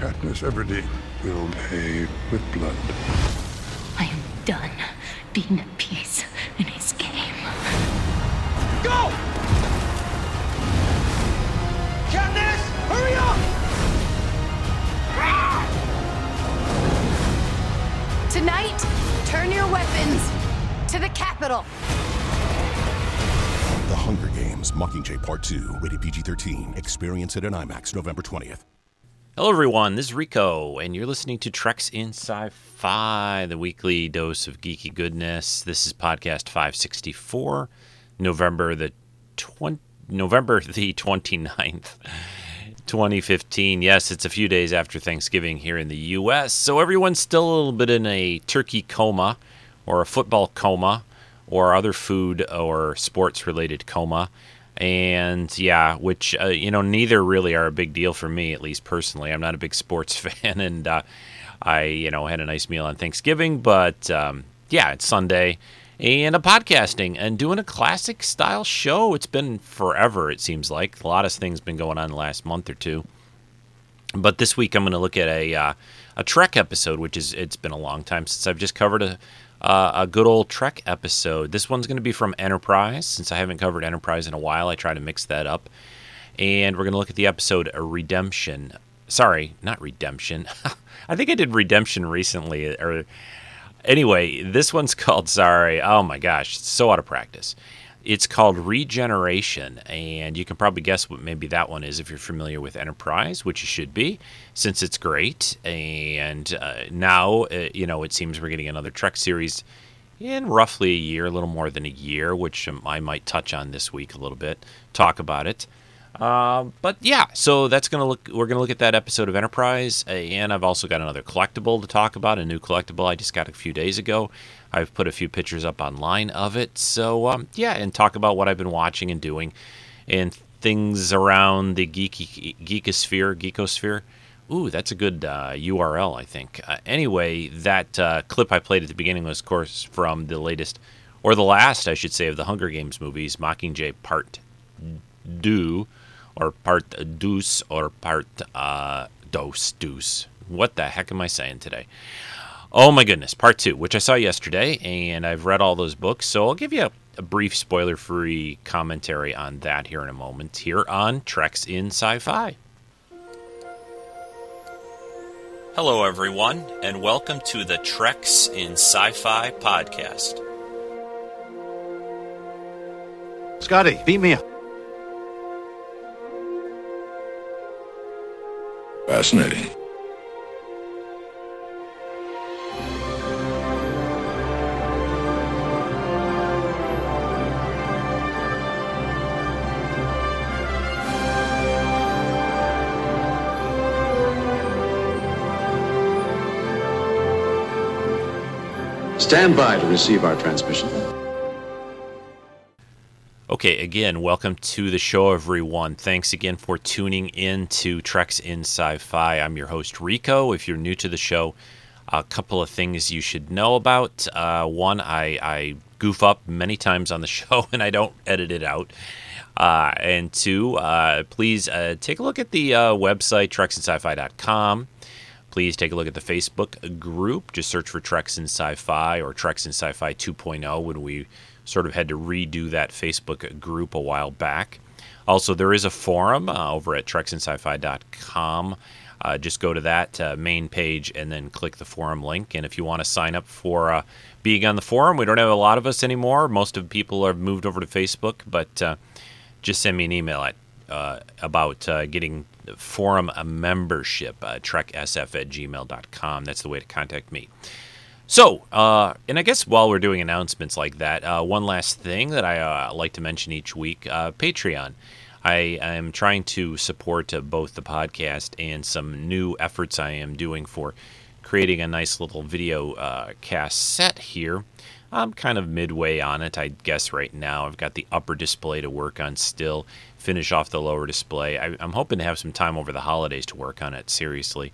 Katniss Everdeen will pay with blood. I am done being a piece in his game. Go! Katniss, hurry up! Tonight, turn your weapons to the Capitol. The Hunger Games Mockingjay Part 2, rated PG 13. Experience it in IMAX November 20th. Hello, everyone. This is Rico, and you're listening to Treks in Sci Fi, the weekly dose of geeky goodness. This is podcast 564, November the 20, November the 29th. 2015. Yes, it's a few days after Thanksgiving here in the U.S., so everyone's still a little bit in a turkey coma or a football coma or other food or sports related coma. And yeah, which, uh, you know, neither really are a big deal for me, at least personally. I'm not a big sports fan, and uh, I, you know, had a nice meal on Thanksgiving, but um, yeah, it's Sunday and I'm podcasting and doing a classic style show. It's been forever, it seems like. A lot of things been going on the last month or two. But this week I'm going to look at a uh, a Trek episode, which is it's been a long time since I've just covered a uh, a good old Trek episode. This one's going to be from Enterprise, since I haven't covered Enterprise in a while. I try to mix that up, and we're going to look at the episode Redemption. Sorry, not Redemption. I think I did Redemption recently, or Anyway, this one's called Sorry. Oh my gosh, so out of practice. It's called Regeneration, and you can probably guess what maybe that one is if you're familiar with Enterprise, which you should be, since it's great. And uh, now, uh, you know, it seems we're getting another Trek series in roughly a year, a little more than a year, which um, I might touch on this week a little bit, talk about it. Uh, but yeah, so that's gonna look. We're gonna look at that episode of Enterprise, and I've also got another collectible to talk about. A new collectible I just got a few days ago. I've put a few pictures up online of it. So um, yeah, and talk about what I've been watching and doing, and things around the geeky geekosphere, geekosphere. Ooh, that's a good uh, URL, I think. Uh, anyway, that uh, clip I played at the beginning was, of course, from the latest, or the last, I should say, of the Hunger Games movies, Mockingjay Part Do or part deuce or part uh, dose deuce. What the heck am I saying today? Oh my goodness, part two, which I saw yesterday, and I've read all those books, so I'll give you a, a brief spoiler free commentary on that here in a moment, here on Treks in Sci Fi. Hello, everyone, and welcome to the Treks in Sci Fi podcast. Scotty, beat me up. Fascinating. Stand by to receive our transmission. Okay, again, welcome to the show, everyone. Thanks again for tuning in to Treks in Sci Fi. I'm your host, Rico. If you're new to the show, a couple of things you should know about. Uh, one, I, I, goof up many times on the show and I don't edit it out. Uh, and two, uh, please uh, take a look at the uh, website, treksinsci-fi.com. Please take a look at the Facebook group. Just search for Treks in Sci-Fi or Treks in Sci-Fi 2.0 when we sort of had to redo that Facebook group a while back. Also, there is a forum uh, over at treksinsci-fi.com. Uh, just go to that uh, main page and then click the forum link. And if you want to sign up for uh, being on the forum, we don't have a lot of us anymore. Most of the people have moved over to Facebook, but uh, just send me an email at uh, about getting forum a membership, uh, treksf at gmail.com. That's the way to contact me. So, uh, and I guess while we're doing announcements like that, uh, one last thing that I uh, like to mention each week uh, Patreon. I am trying to support uh, both the podcast and some new efforts I am doing for creating a nice little video uh, cast set here. I'm kind of midway on it, I guess, right now. I've got the upper display to work on still, finish off the lower display. I, am hoping to have some time over the holidays to work on it, seriously.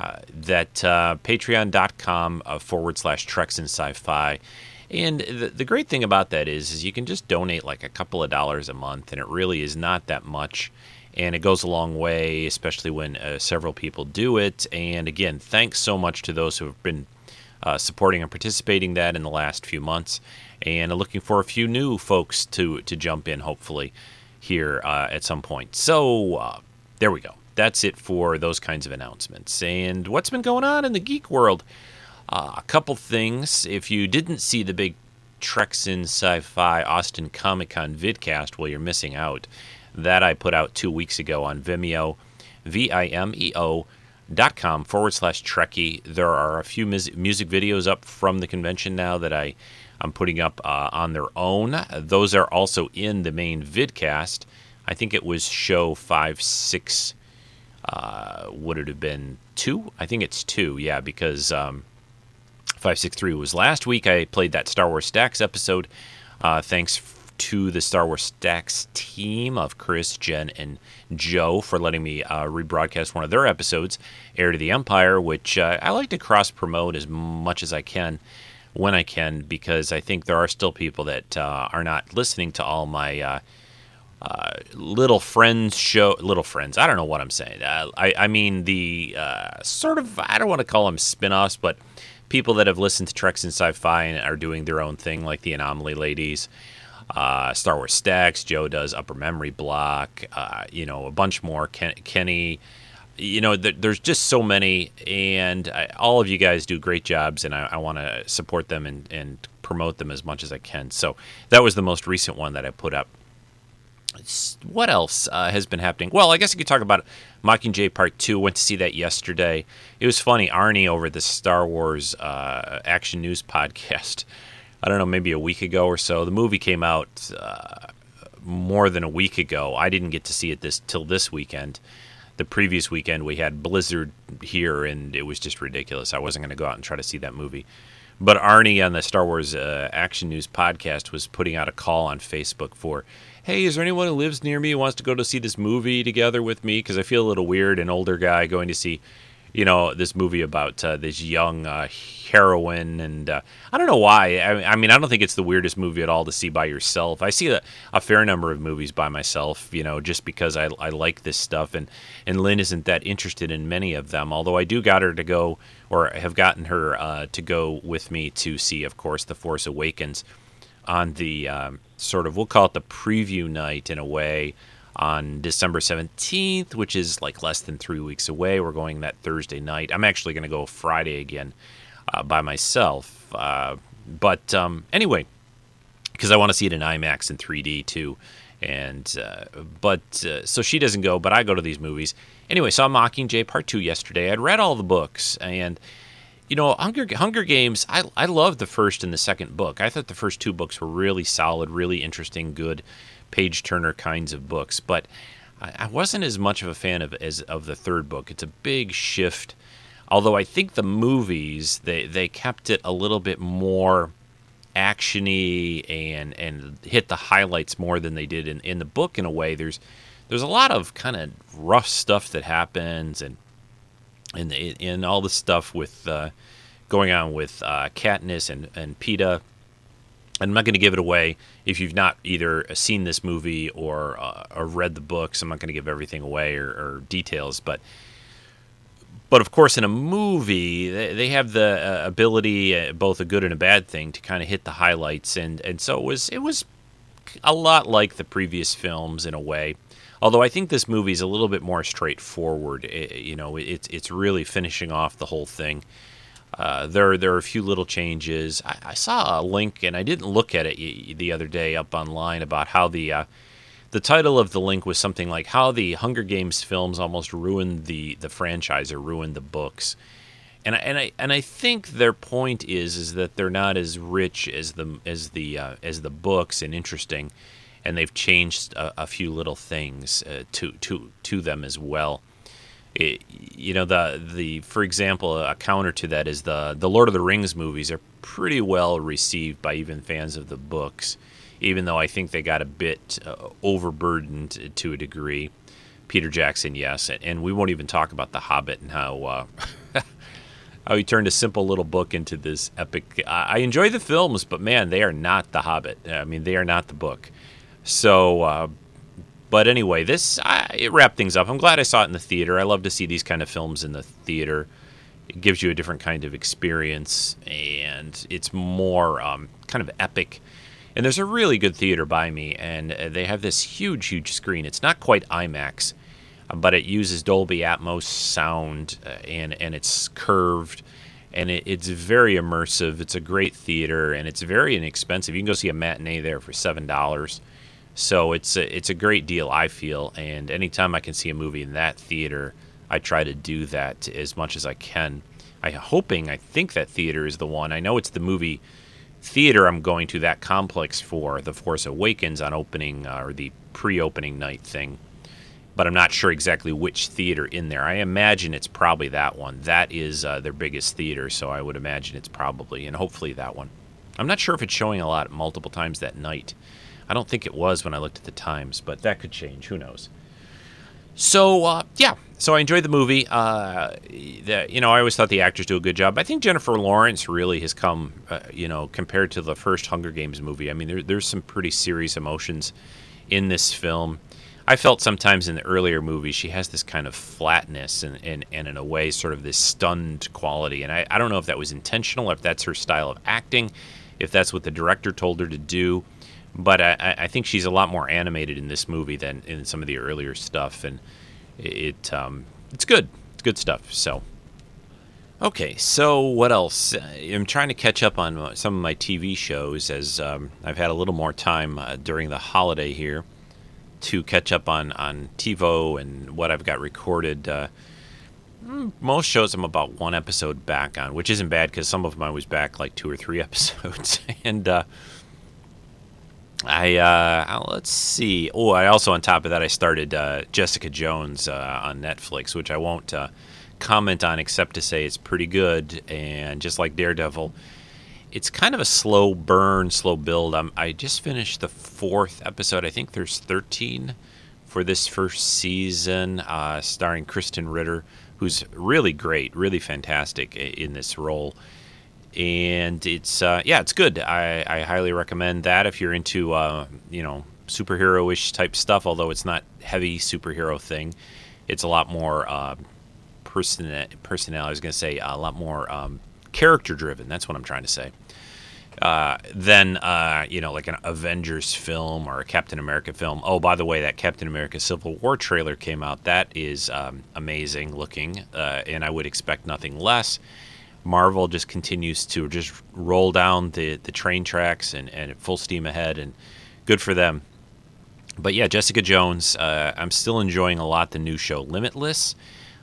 Uh, that uh, patreon.com uh, forward slash treks in sci-fi and the, the great thing about that is, is you can just donate like a couple of dollars a month and it really is not that much and it goes a long way, especially when uh, several people do it. And again, thanks so much to those who have been uh, supporting and participating that in the last few months, and looking for a few new folks to to jump in, hopefully here uh, at some point. So uh, there we go. That's it for those kinds of announcements. And what's been going on in the geek world? Uh, a couple things. If you didn't see the big Treks in Sci-Fi Austin Comic Con vidcast, well, you're missing out. That I put out two weeks ago on Vimeo, V-I-M-E-O dot com forward slash Trekkie. There are a few mus- music videos up from the convention now that I I'm putting up uh, on their own. Those are also in the main vidcast. I think it was show five six. Uh, would it have been two? I think it's two. Yeah, because um, 563 was last week. I played that Star Wars Stacks episode. Uh, thanks to the Star Wars Stacks team of Chris, Jen, and Joe for letting me uh, rebroadcast one of their episodes, Heir to the Empire, which uh, I like to cross promote as much as I can when I can because I think there are still people that uh, are not listening to all my uh, uh, little friends show little friends i don't know what i'm saying. Uh, I, I mean the sort of i don't want to call them spin-offs but people that have listened to Treks in Sci-Fi and are doing their own thing, like the Anomaly Ladies, uh, Star Wars Stacks. Joe does Upper Memory Block. Uh, you know, a bunch more. Ken, Kenny. You know, th- there's just so many, and I, all of you guys do great jobs, and I, I want to support them and, and promote them as much as I can. So that was the most recent one that I put up what else uh, has been happening? Well, I guess I could talk about Mockingjay Part 2. Went to see that yesterday. It was funny. Arnie over the Star Wars uh, Action News podcast, I don't know, maybe a week ago or so. The movie came out uh, more than a week ago. I didn't get to see it this till this weekend. The previous weekend we had Blizzard here, and it was just ridiculous. I wasn't going to go out and try to see that movie. But Arnie on the Star Wars uh, Action News podcast was putting out a call on Facebook for hey, is there anyone who lives near me who wants to go to see this movie together with me? Because I feel a little weird, an older guy going to see, you know, this movie about uh, this young uh, heroine. And uh, I don't know why. I, I, mean, I don't think it's the weirdest movie at all to see by yourself. I see a, a fair number of movies by myself, you know, just because I, I like this stuff. And, and Lynn isn't that interested in many of them, although I do got her to go, or have gotten her uh, to go with me to see, of course, The Force Awakens on the um, sort of, we'll call it the preview night in a way on December 17th, which is like less than three weeks away. We're going that Thursday night. I'm actually going to go Friday again uh, by myself. Uh, but um, anyway, because I want to see it in IMAX and 3D too. And uh, but uh, so she doesn't go, but I go to these movies anyway. Saw Mockingjay Part Two yesterday. I'd read all the books, and you know, Hunger Hunger Games. I I love the first and the second book. I thought the first two books were really solid, really interesting, good page turner kinds of books. But I, I wasn't as much of a fan of as of the third book. It's a big shift. Although I think the movies they they kept it a little bit more actiony and and hit the highlights more than they did in, in the book in a way. There's there's a lot of kind of rough stuff that happens and and and all the stuff with uh, going on with uh, Katniss and and Peeta. I'm not going to give it away if you've not either seen this movie or uh, or read the books. I'm not going to give everything away or, or, details, but but of course, in a movie, they, have the uh, ability, uh, both a good and a bad thing, to kind of hit the highlights, and and so it was it was a lot like the previous films in a way. Although I think this movie is a little bit more straightforward. It, you know, it's it's really finishing off the whole thing. Uh, there there are a few little changes. I, I, saw a link and I didn't look at it the other day up online about how the uh, the title of the link was something like how the Hunger Games films almost ruined the the franchise or ruined the books. And I, and I and I think their point is is that they're not as rich as the as the uh, as the books and interesting and they've changed a, a few little things uh, to to to them as well. It, you know the the for example a counter to that is the the Lord of the Rings movies are pretty well received by even fans of the books, even though I think they got a bit uh, overburdened to a degree. Peter Jackson, yes, and, and, we won't even talk about the Hobbit and how. Uh, how he turned a simple little book into this epic. I, I enjoy the films, but man, they are not the Hobbit. I mean, they are not the book. So, uh, but anyway, this I, it wrapped things up. I'm glad I saw it in the theater. I love to see these kind of films in the theater. It gives you a different kind of experience, and it's more um, kind of epic. And there's a really good theater by me, and uh, they have this huge, huge screen. It's not quite IMAX, uh, but it uses Dolby Atmos sound, uh, and and it's curved, and it, it's very immersive. It's a great theater, and it's very inexpensive. You can go see a matinee there for seven dollars. So it's a, it's a great deal, I feel. And anytime I can see a movie in that theater, I try to do that as much as I can. I'm hoping I think that theater is the one. I know it's the movie theater I'm going to that complex for The Force Awakens on opening uh, or the pre-opening night thing. But I'm not sure exactly which theater in there. I imagine it's probably that one. That is uh, their biggest theater, so I would imagine it's probably and hopefully that one. I'm not sure if it's showing a lot multiple times that night. I don't think it was when I looked at the times, but that could change. Who knows? So uh, yeah, so I enjoyed the movie. Uh, the, you know, I always thought the actors do a good job. I think Jennifer Lawrence really has come, uh, you know, compared to the first Hunger Games movie. I mean, there, there's some pretty serious emotions in this film. I felt sometimes in the earlier movies she has this kind of flatness and, and, and in a way sort of this stunned quality. And I, I don't know if that was intentional, if that's her style of acting, if that's what the director told her to do but I, I, think she's a lot more animated in this movie than in some of the earlier stuff, and it um, it's good. It's good stuff. So, okay, so what else? I'm trying to catch up on some of my TV shows as um, I've had a little more time uh, during the holiday here to catch up on on TiVo and what I've got recorded. Uh, mm, most shows I'm about one episode back on, which isn't bad because some of them I was back like two or three episodes, and. Uh, I uh, let's see. Oh, I also on top of that I started uh, Jessica Jones uh, on Netflix, which I won't uh, comment on except to say it's pretty good. And just like Daredevil, it's kind of a slow burn, slow build. I'm, I just finished the fourth episode. I think there's 13 for this first season, uh, starring Krysten Ritter, who's really great, really fantastic in this role and it's uh, yeah, it's good. I, I highly recommend that if you're into uh, you know superhero-ish type stuff. Although it's not heavy superhero thing, it's a lot more uh, person personnel. I was to say a lot more um, character driven. That's what I'm trying to say. Uh, then uh, you know, like an Avengers film or a Captain America film. Oh, by the way, that Captain America Civil War trailer came out. That is um, amazing looking, uh, and I would expect nothing less. Marvel just continues to just roll down the, the train tracks and, and full steam ahead, and good for them. But yeah, Jessica Jones, uh, I'm still enjoying a lot the new show Limitless.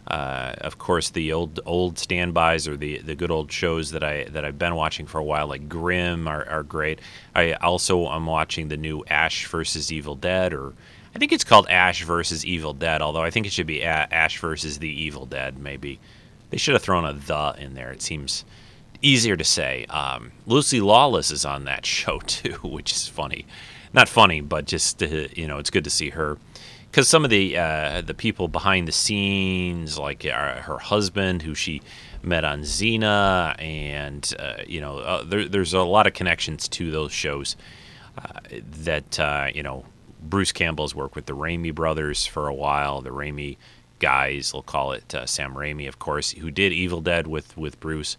Uh, of course, the old old standbys or the, the good old shows that I that I've been watching for a while, like Grimm, are, are great. I also am watching the new Ash versus Evil Dead, or I think it's called Ash versus Evil Dead. Although I think it should be Ash versus the Evil Dead, maybe. They should have thrown a the in there. It seems easier to say. Um, Lucy Lawless is on that show too, which is funny. Not funny, but just uh, you know, it's good to see her because some of the uh, the people behind the scenes, like uh, her husband, who she met on Xena, and uh, you know, uh, there, there's a lot of connections to those shows uh, that uh, you know. Bruce Campbell's worked with the Raimi brothers for a while. The Raimi guys, we'll call it uh, Sam Raimi, of course, who did Evil Dead with with Bruce.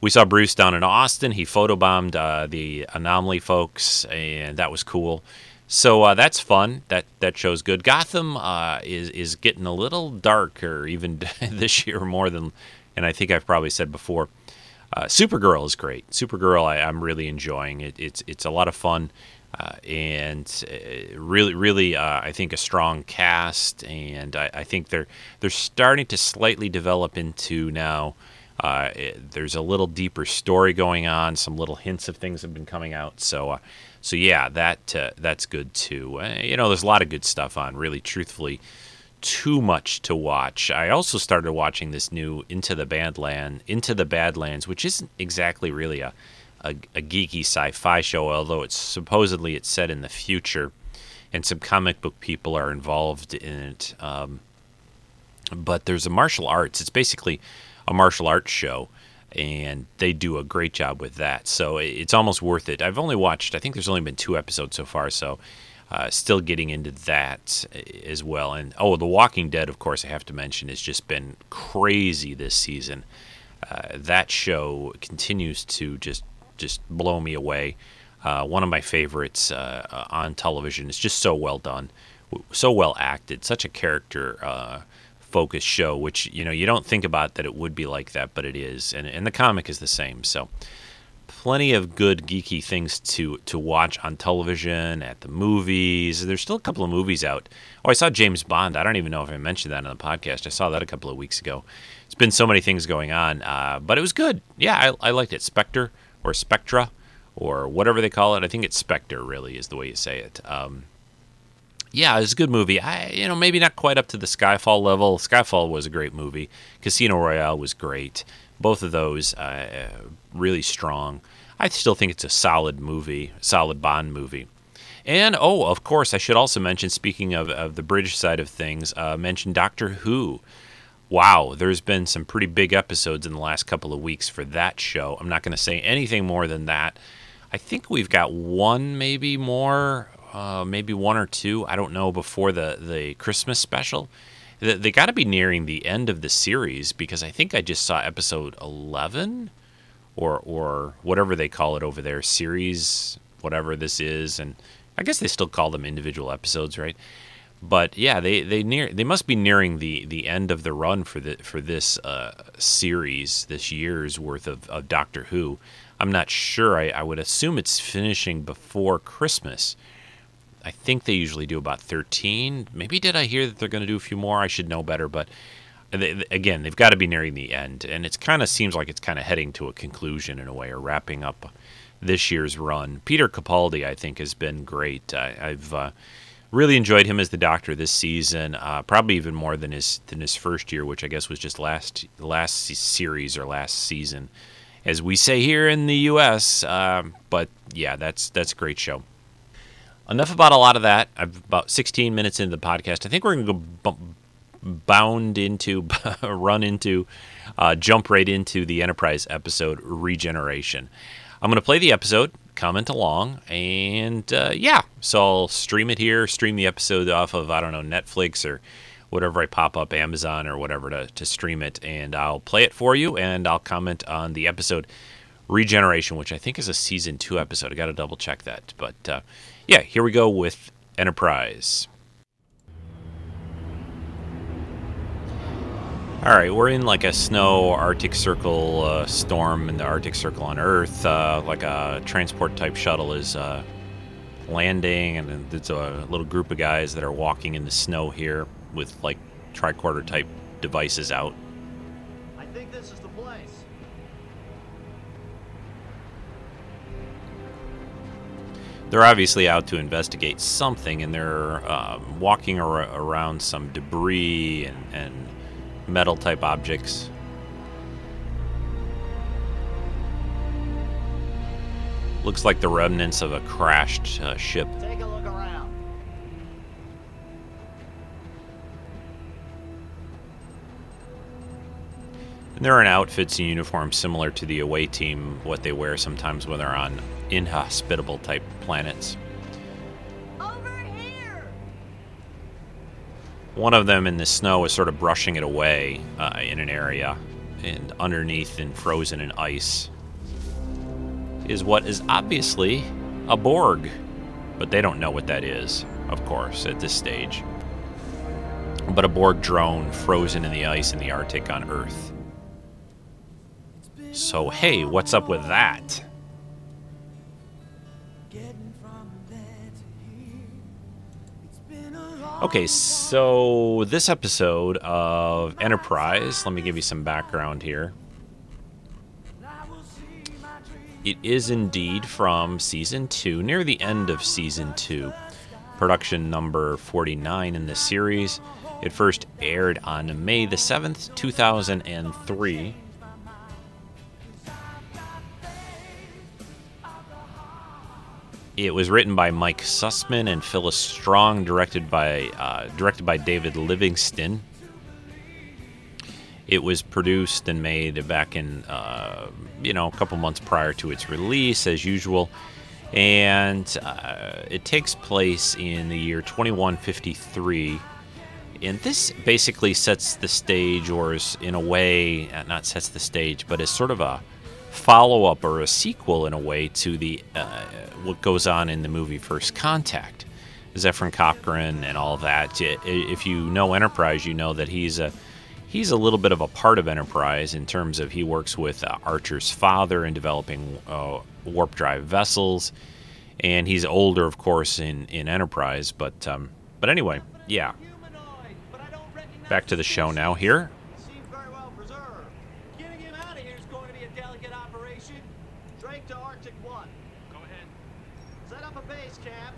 We saw Bruce down in Austin. He photobombed uh, the Anomaly folks, and that was cool. So uh, that's fun. That that show's good. Gotham uh, is is getting a little darker even this year more than, and I think I've probably said before. Uh, Supergirl is great. Supergirl, I, am really enjoying it. It's it's a lot of fun. Uh, and uh, really, really, uh, I think a strong cast, and I, I, think they're they're starting to slightly develop into now. Uh, it, there's a little deeper story going on. Some little hints of things have been coming out. So, uh, so yeah, that uh, that's good too. you know, there's a lot of good stuff on. Really, truthfully, too much to watch. I also started watching this new Into the Badland, Into the Badlands, which isn't exactly really a a, a geeky sci-fi show, although it's supposedly it's set in the future, and some comic book people are involved in it. Um, but there's a martial arts. It's basically a martial arts show, and they do a great job with that. So it's almost worth it. I've only watched. I think there's only been two episodes so far. So uh, still getting into that as well. And oh, The Walking Dead, of course, I have to mention, has just been crazy this season. Uh, that show continues to just just blow me away. Uh, one of my favorites uh, on television. It's just so well done, so well acted, such a character uh, focused show. Which you know you don't think about that it would be like that, but it is, and and the comic is the same. So plenty of good geeky things to to watch on television, at the movies. There's still a couple of movies out. Oh, I saw James Bond. I don't even know if I mentioned that on the podcast. I saw that a couple of weeks ago. It's been so many things going on, uh, but it was good. Yeah, I, I liked it. Spectre or Spectra or whatever they call it. I think it's Spectre. Really is the way you say it. Um, yeah, it's a good movie. I, you know, maybe not quite up to the Skyfall level. Skyfall was a great movie. Casino Royale was great. Both of those uh, really strong. I still think it's a solid movie, solid Bond movie. And oh, of course, I should also mention, speaking of, of the British side of things, uh, mention Doctor Who. Wow, there's been some pretty big episodes in the last couple of weeks for that show. I'm not going to say anything more than that. I think we've got one, maybe more, uh, maybe one or two. I don't know before the the Christmas special they got to be nearing the end of the series because I think I just saw episode 11 or or whatever they call it over there series whatever this is and I guess they still call them individual episodes right but yeah they they near they must be nearing the the end of the run for the for this uh, series this year's worth of, of Doctor Who I'm not sure I, I would assume it's finishing before Christmas I think they usually do about 13. Maybe did I hear that they're going to do a few more? I should know better, but they, again, they've got to be nearing the end, and it kind of seems like it's kind of heading to a conclusion in a way, or wrapping up this year's run. Peter Capaldi, I think, has been great. I, have uh, really enjoyed him as the Doctor this season, uh, probably even more than his than his first year, which I guess was just last last series or last season, as we say here in the U.S. Uh, but yeah, that's that's a great show enough about a lot of that. I'm about 16 minutes into the podcast. I think we're going to go b- bound into, run into, uh, jump right into the Enterprise episode Regeneration. I'm going to play the episode, comment along, and uh, yeah, so I'll stream it here, stream the episode off of, I don't know, Netflix or whatever I pop up, Amazon or whatever to, to stream it, and I'll play it for you and I'll comment on the episode Regeneration, which I think is a season two episode. I got to double check that. But uh, yeah, here we go with Enterprise. All right, we're in like a snow Arctic Circle uh, storm in the Arctic Circle on Earth. Uh, like a transport type shuttle is uh, landing, and there's a little group of guys that are walking in the snow here with like tricorder type devices out. I think this is the place. They're obviously out to investigate something, and they're um, walking ar- around some debris and, and metal type objects. Looks like the remnants of a crashed uh, ship. Take a look around. And they're in outfits and uniforms similar to the away team, what they wear sometimes when they're on inhospitable type planets. One of them in the snow is sort of brushing it away uh, in an area, and underneath and frozen in ice is what is obviously a Borg. But they don't know what that is, of course, at this stage. But a Borg drone frozen in the ice in the Arctic on Earth. So, hey, what's up with that? Okay, so this episode of Enterprise, let me give you some background here. It is indeed from season 2, near the end of season 2, production number 49 in the series. It first aired on May the 7th, 2003. It was written by Mike Sussman and Phyllis Strong, directed by uh, directed by David Livingston. It was produced and made back in uh, you know a couple months prior to its release, as usual. and uh, it takes place in the year 2153. And this basically sets the stage, or is in a way, uh, not sets the stage, but is sort of a follow up or a sequel in a way to the uh, what goes on in the movie First Contact. Zefram Cochrane and all that. If you know Enterprise, you know that he's a he's a little bit of a part of Enterprise in terms of he works with uh, Archer's father in developing uh, warp drive vessels, and he's older, of course, in in Enterprise. But um, but anyway, yeah. Back to the show now. Here, Seems very well preserved. Getting him out of here is going to be a delicate operation. Drake to Arctic One. Go ahead. Set up a base camp.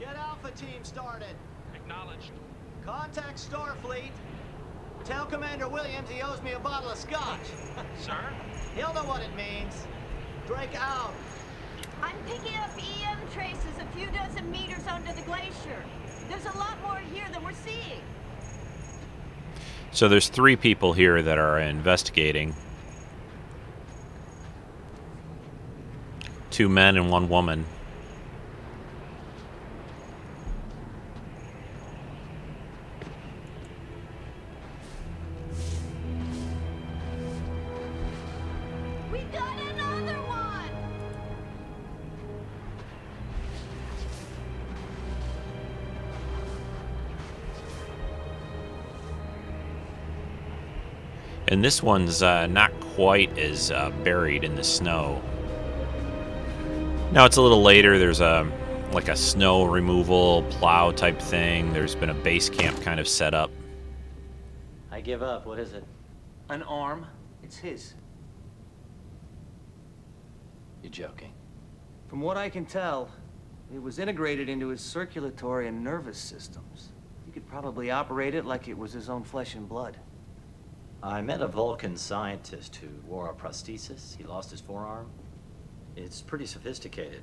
Get Alpha Team started. Acknowledged. Contact Starfleet. Tell Commander Williams he owes me a bottle of scotch. Sir? He'll know what it means. Drake out. I'm picking up EM traces a few dozen meters under the glacier. There's a lot more here than we're seeing. so there's three people here that are investigating. Two men and one woman. And this one's uh, not quite as uh, buried in the snow. Now it's a little later. There's a like a snow removal plow type thing. There's been a base camp kind of set up. I give up. What is it? An arm. It's his. You're joking. From what I can tell, it was integrated into his circulatory and nervous systems. He could probably operate it like it was his own flesh and blood. I met a Vulcan scientist who wore a prosthesis. He lost his forearm. It's pretty sophisticated,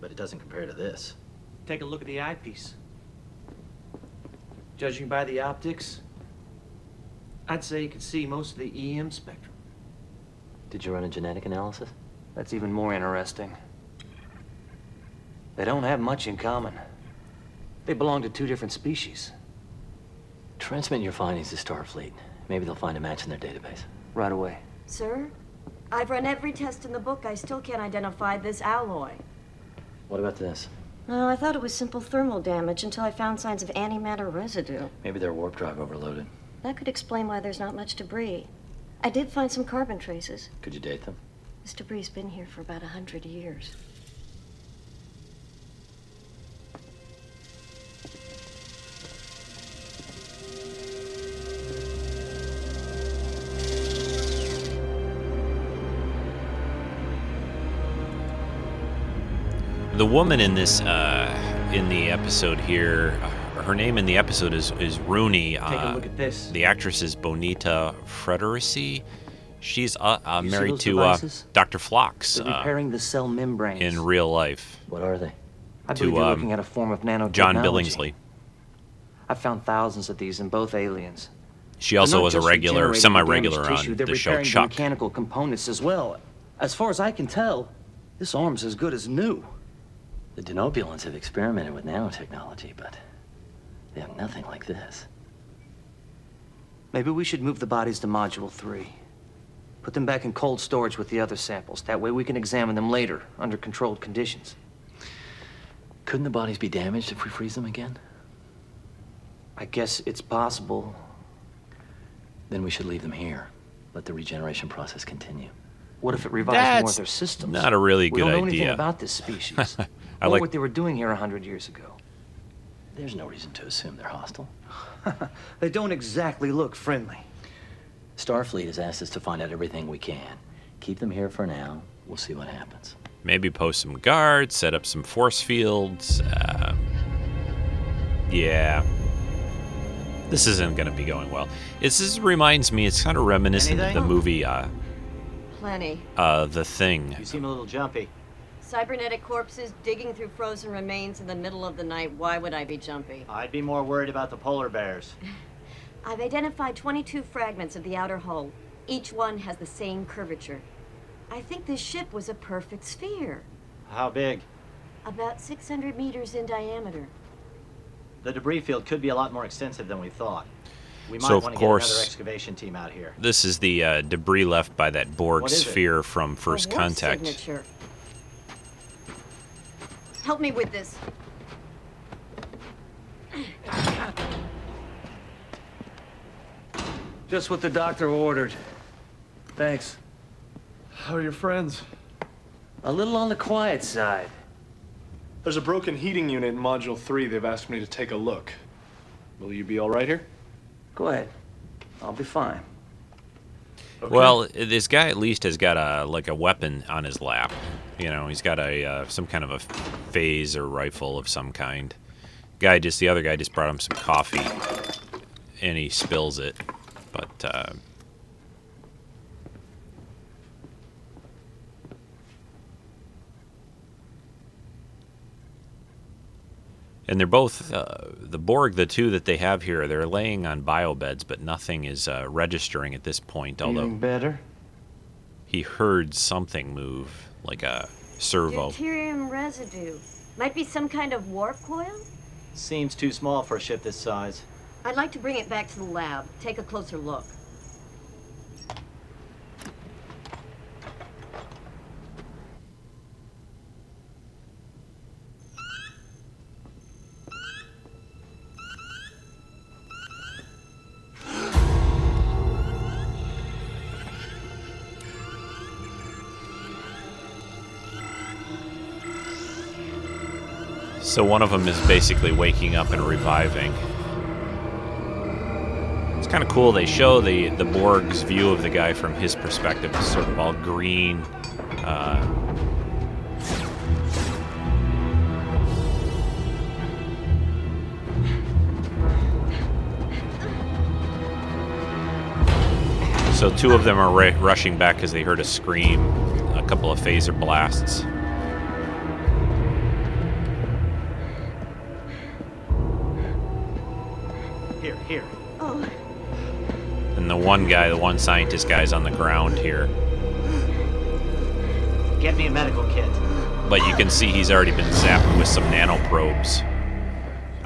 but it doesn't compare to this. Take a look at the eyepiece. Judging by the optics, I'd say you could see most of the EM spectrum. Did you run a genetic analysis? That's even more interesting. They don't have much in common. They belong to two different species. Transmit your findings to Starfleet. Maybe they'll find a match in their database. Right away. Sir? I've run every test in the book. I still can't identify this alloy. What about this? Oh, I thought it was simple thermal damage until I found signs of antimatter residue. Maybe their warp drive overloaded. That could explain why there's not much debris. I did find some carbon traces. Could you date them? This debris's been here for about a hundred years. The woman in this uh, in the episode here, uh, her name in the episode is is Rooney. Take Uh, a look at this. The actress is Bonita Friedericy. She's uh, uh, married to uh? Dr. Phlox They're uh, repairing the cell membranes. in real life. What are they? I to, believe you're um, looking at a form of nanotechnology. John Billingsley. I've found thousands of these in both aliens. She also was a regular, semi-regular damaged tissue, on the show Chuck. mechanical components as well. As far as I can tell, this arm's as good as new. The Denobulans have experimented with nanotechnology, but they have nothing like this. Maybe we should move the bodies to Module 3. Put them back in cold storage with the other samples. That way we can examine them later, under controlled conditions. Couldn't the bodies be damaged if we freeze them again? I guess it's possible. Then we should leave them here. Let the regeneration process continue. What if it revives more of their systems? not a really good idea. we don't know anything idea. about this species. I or like- what they were doing here a hundred years ago. There's no reason to assume they're hostile. They don't exactly look friendly. Starfleet has asked us to find out everything we can. Keep them here for now. We'll see what happens. Maybe post some guards, set up some force fields. Um, yeah. This isn't going to be going well. This is, reminds me, it's kind of reminiscent of the movie uh, Plenty. uh, The Thing. You seem a little jumpy. Cybernetic corpses digging through frozen remains in the middle of the night. Why would I be jumpy? I'd be more worried about the polar bears. I've identified 22 fragments of the outer hull. Each one has the same curvature. I think this ship was a perfect sphere. How big? About 600 meters in diameter. The debris field could be a lot more extensive than we thought. We might So, of want to course- get another excavation team out here. This is the uh, debris left by that Borg What is it? sphere from First A warp Contact. Signature. Help me with this. Just what the doctor ordered. Thanks. How are your friends? A little on the quiet side. There's a broken heating unit in Module 3. They've asked me to take a look. Will you be all right here? Go ahead. I'll be fine. Okay. Well, this guy at least has got a like a weapon on his lap. You know, he's got a uh, some kind of a phaser rifle of some kind. Guy just the other guy just brought him some coffee, and he spills it. But uh, and they're both uh, the Borg. The two that they have here, they're laying on biobeds, but nothing is uh, registering at this point. Although Feeling better? he heard something move, like a servo. Deuterium residue. Might be some kind of warp coil? Seems too small for a ship this size. I'd like to bring it back to the lab. Take a closer look. So one of them is basically waking up and reviving. It's kind of cool. They show the the Borg's view of the guy from his perspective. It's sort of all green. Uh, so two of them are ra- rushing back as they heard a scream, a couple of phaser blasts. One guy, the one scientist guy's on the ground here. Get me a medical kit. But you can see he's already been zapped with some nanoprobes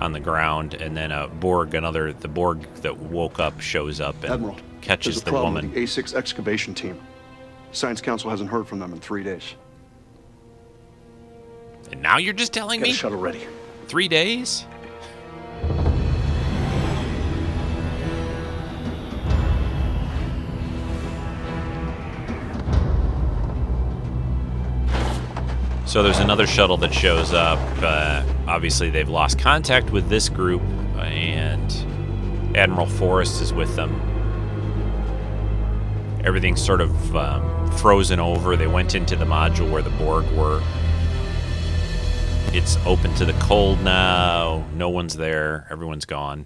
on the ground. And then a Borg, another, the Borg that woke up shows up and Admiral, catches a the problem woman. with the A6 excavation team. Science Council hasn't heard from them in three days. And now you're just telling Get me? a shuttle ready. Three days? So there's another shuttle that shows up. Uh, obviously, they've lost contact with this group, and Admiral Forrest is with them. Everything's sort of um, frozen over. They went into the module where the Borg were. It's open to the cold now. No one's there. Everyone's gone.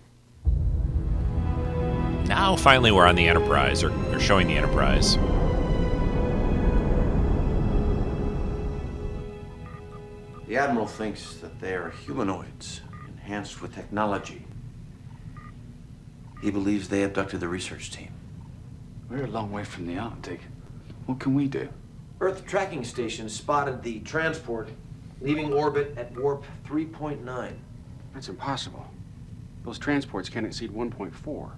Now, finally, we're on the Enterprise, or, or showing the Enterprise. The Admiral thinks that they are humanoids, enhanced with technology. He believes they abducted the research team. We're a long way from the Arctic. What can we do? Earth tracking station spotted the transport leaving orbit at warp 3.9. That's impossible. Those transports can't exceed 1.4.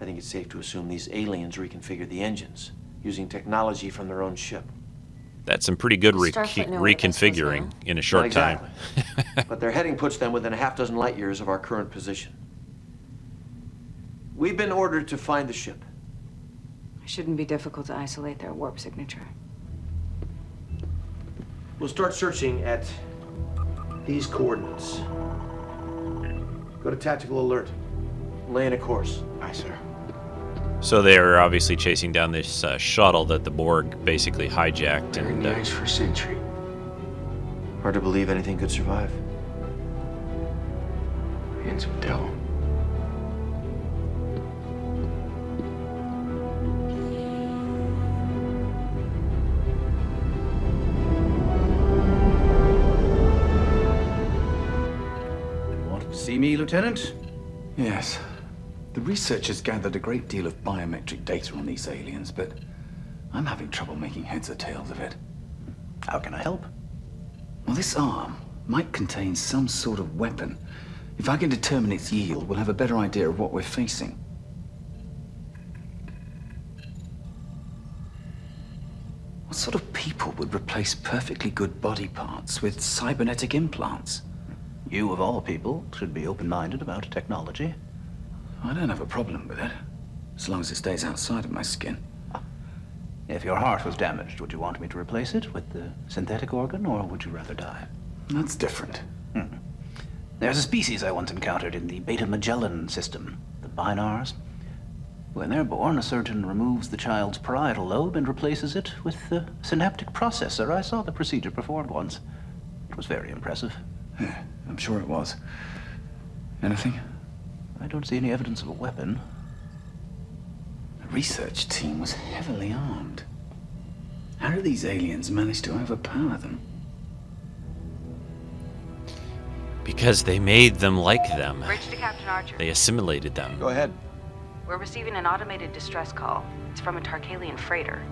I think it's safe to assume these aliens reconfigured the engines using technology from their own ship. That's some pretty good re- Starfleet know what this was reconfiguring in a short Not time. but their heading puts them within a half dozen light years of our current position. We've been ordered to find the ship. It shouldn't be difficult to isolate their warp signature. We'll start searching at these coordinates. Go to tactical alert. Lay in a course. Aye, sir. So they're obviously chasing down this uh, shuttle that the Borg basically hijacked, and uh, for a century. Hard to believe anything could survive. Hands of devil. Wanted to see me, Lieutenant? Yes. The researchers gathered a great deal of biometric data on these aliens, but I'm having trouble making heads or tails of it. How can I help? Well, this arm might contain some sort of weapon. If I can determine its yield, we'll have a better idea of what we're facing. What sort of people would replace perfectly good body parts with cybernetic implants? You, of all people, should be open minded about technology. I don't have a problem with it, as long as it stays outside of my skin. If your heart was damaged, would you want me to replace it with the synthetic organ, or would you rather die? That's different. Hmm. There's a species I once encountered in the Beta Magellan system, the Binars. When they're born, a surgeon removes the child's parietal lobe and replaces it with the synaptic processor. I saw the procedure performed once. It was very impressive. Yeah, I'm sure it was. Anything? I don't see any evidence of a weapon. The research team was heavily armed. How did these aliens manage to overpower them? Because they made them like them. Bridge to Captain Archer. They assimilated them. Go ahead. We're receiving an automated distress call. It's from a Tarkalian freighter.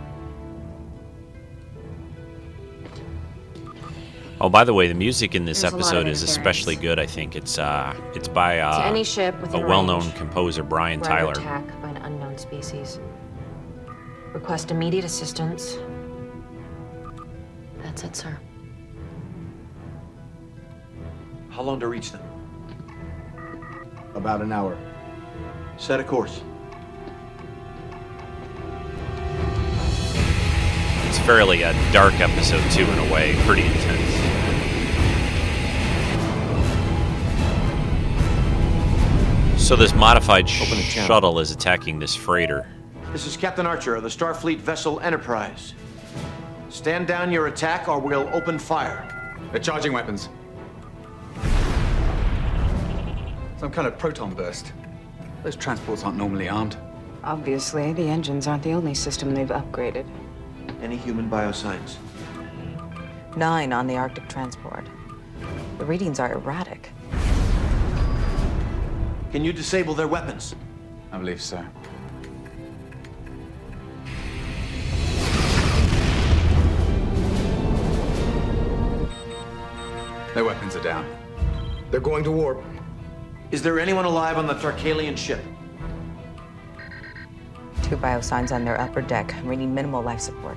Oh, by the way, the music in this There's a lot of episode is especially good. I think it's uh, it's by uh, any ship a well-known range. composer, Brian We're Tyler. attack by an unknown species. Request immediate assistance. That's it, sir. How long to reach them? About an hour. Set a course. It's fairly a dark episode too, in a way, pretty intense. So this modified Open shuttle is attacking this freighter. This is Captain Archer of the Starfleet vessel Enterprise. Stand down your attack or we'll open fire. They're charging weapons. Some kind of proton burst. Those transports aren't normally armed. Obviously, the engines aren't the only system they've upgraded. Any human biosigns? Nine on the Arctic transport. The readings are erratic. Can you disable their weapons? I believe so. Their weapons are down. They're going to warp. Is there anyone alive on the Tarkalian ship? Two biosigns on their upper deck, reading minimal life support.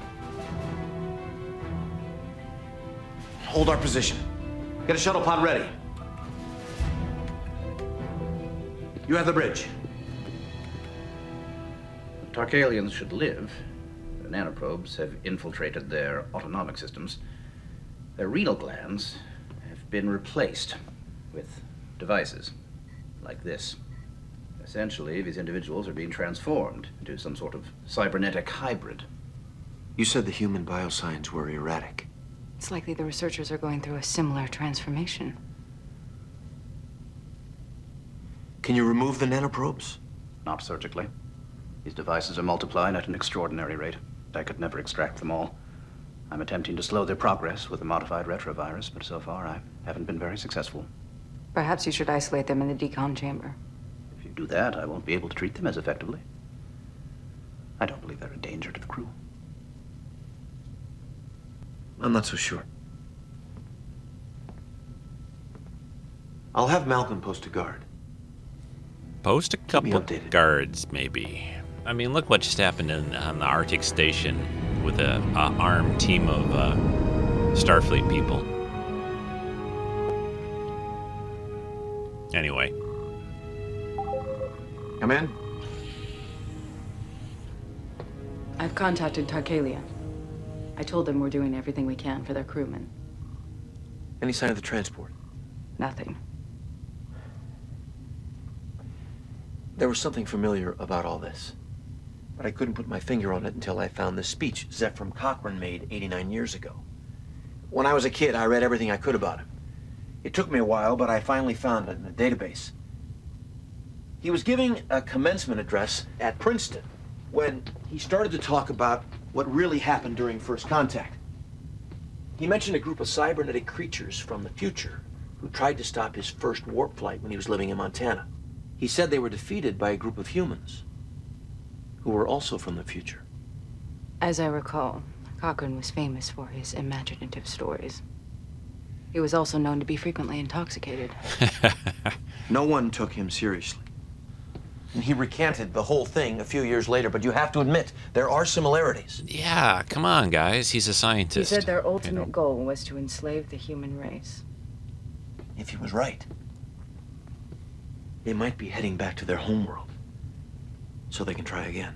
Hold our position. Get a shuttle pod ready. You have the bridge. Tarkalians should live. The nanoprobes have infiltrated their autonomic systems. Their renal glands have been replaced with devices like this. Essentially, these individuals are being transformed into some sort of cybernetic hybrid. You said the human biosigns were erratic. It's likely the researchers are going through a similar transformation. Can you remove the nanoprobes? Not surgically. These devices are multiplying at an extraordinary rate. I could never extract them all. I'm attempting to slow their progress with a modified retrovirus, but so far I haven't been very successful. Perhaps you should isolate them in the decon chamber. If you do that, I won't be able to treat them as effectively. I don't believe they're a danger to the crew. I'm not so sure. I'll have Malcolm post a guard. Post a couple updated. guards, maybe. I mean, look what just happened in, on the Arctic station with a, a armed team of uh, Starfleet people. Anyway, Come in. I've contacted Tarkalia. I told them we're doing everything we can for their crewmen. Any sign of the transport? Nothing. There was something familiar about all this. But I couldn't put my finger on it until I found the speech Zefram Cochrane made 89 years ago. When I was a kid, I read everything I could about him. It took me a while, but I finally found it in a database. He was giving a commencement address at Princeton when he started to talk about what really happened during first contact. He mentioned a group of cybernetic creatures from the future who tried to stop his first warp flight when he was living in Montana. He said they were defeated by a group of humans who were also from the future. As I recall, Cochrane was famous for his imaginative stories. He was also known to be frequently intoxicated. No one took him seriously. And he recanted the whole thing a few years later, but you have to admit, there are similarities. Yeah, come on, guys. He's a scientist. He scientist. said their ultimate goal was to enslave the human race. If he was right, they might be heading back to their homeworld so they can try again.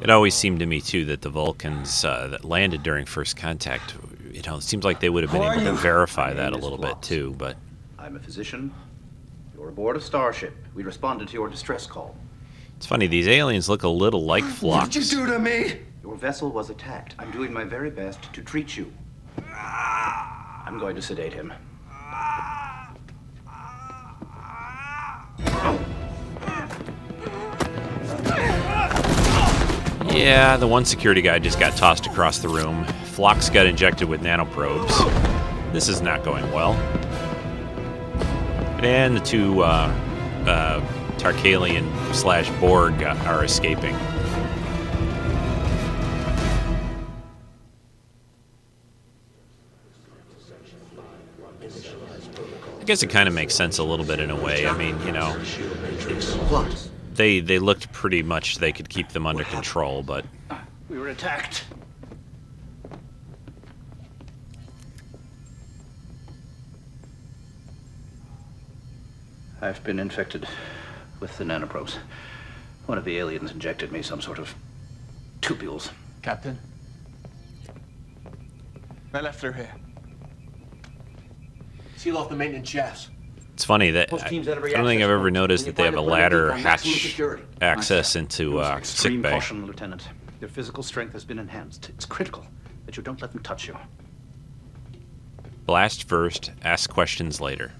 It always seemed to me too that the Vulcans uh, that landed during first contact, you know, it seems like they would have been Who are able to verify that a is little bit too. But I'm a physician. You're aboard a starship. We responded to your distress call. it's funny; these aliens look a little like Phlox. do to me? Your vessel was attacked. I'm doing my very best to treat you. I'm going to sedate him. Yeah, the one security guy just got tossed across the room. Phlox got injected with nanoprobes. This is not going well. And the two uh, uh, Tarkalian slash Borg are escaping. Guess it kind of makes sense a little bit in a way. I mean, you know, they they looked pretty much they could keep them under control, but We were attacked. I've been infected with the nanoprobes. One of the aliens injected me some sort of tubules. Captain? I left her here. Seal off the maintenance shafts. it's funny that Most I, teams I every don't think I've ever noticed that they have a find a perimeter, ladder keep on maximum hatch security. access into uh, Extreme sick bay. caution, Lieutenant. Their physical strength has been enhanced. It's critical that you don't let them touch you. Blast first, ask questions later.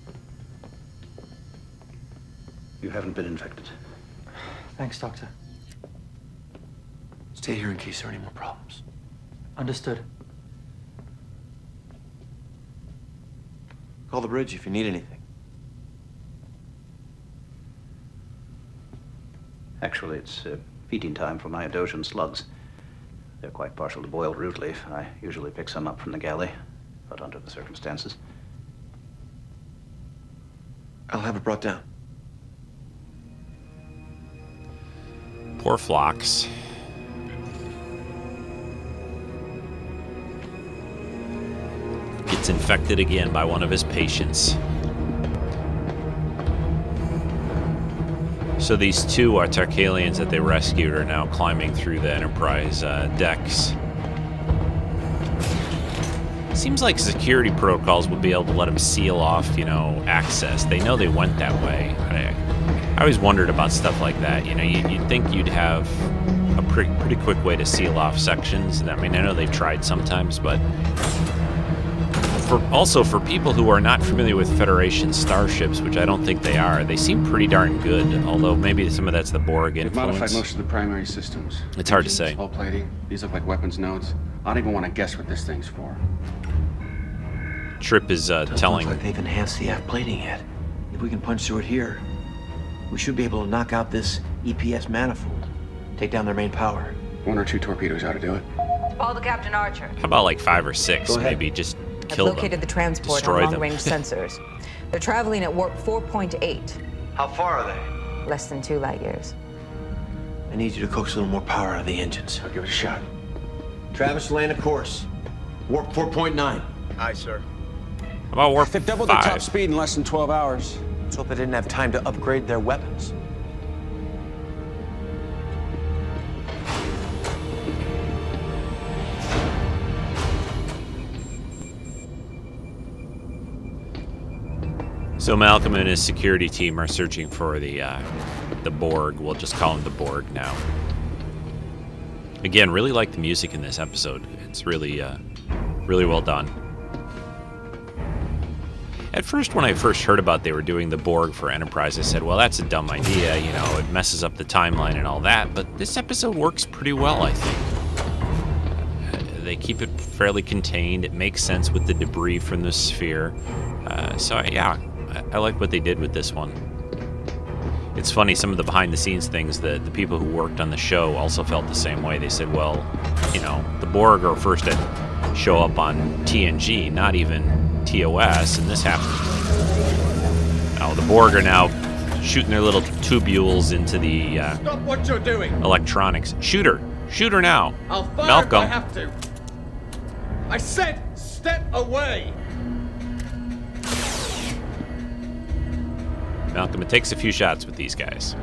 You haven't been infected. Thanks, Doctor. Stay here in case there are any more problems. Understood. Call the bridge if you need anything. Actually, it's uh, feeding time for my Edosian slugs. They're quite partial to boiled root leaf. I usually pick some up from the galley, but under the circumstances. I'll have it brought down. Poor Phlox. Gets infected again by one of his patients. So these two are Tarkalians that they rescued are now climbing through the Enterprise uh, decks. Seems like security protocols would be able to let them seal off, you know, access. They know they went that way. I, I always wondered about stuff like that. You know, you, you'd think you'd have a pretty, pretty quick way to seal off sections. I mean, I know they've tried sometimes, but for also for people who are not familiar with Federation starships, which I don't think they are, they seem pretty darn good. Although maybe some of that's the Borg They've modified influence. most of the primary systems. It's hard to say. Hull plating. These look like weapons nodes. I don't even want to guess what this thing's for. Trip is uh, Doesn't telling. look like they've enhanced the aft plating yet. If we can punch through it here, we should be able to knock out this EPS manifold, take down their main power. One or two torpedoes ought to do it. All to Captain Archer. How about like five or six? Maybe just I've kill located them. the transport Destroy on them. long-range sensors. They're traveling at warp 4.8. How far are they? Less than two light years. I need you to coax a little more power out of the engines. I'll give it a shot. Travis, land a course. Warp 4.9. Aye, sir. How about warp They've doubled five? their top speed in less than 12 hours. Let's hope they didn't have time to upgrade their weapons. So Malcolm and his security team are searching for the uh, the Borg. We'll just call him the Borg now. Again, really like the music in this episode. It's really, uh, really well done. At first, when I first heard about they were doing the Borg for Enterprise, I said, "Well, that's a dumb idea. You know, it messes up the timeline and all that." But this episode works pretty well, I think. Uh, They keep it fairly contained. It makes sense with the debris from the sphere. Uh, so yeah, I, like what they did with this one. it's funny some of the behind the scenes things that the people who worked on the show also felt the same way. They said, well, you know, the Borg are first to show up on TNG, not even TOS, and this happened. Now, the Borg are now shooting their little tubules into the uh, Stop what you're doing. electronics. Shoot her. Shoot her now. I'll fire Malcolm. I have to. I said, step away. Malcolm, it takes a few shots with these guys.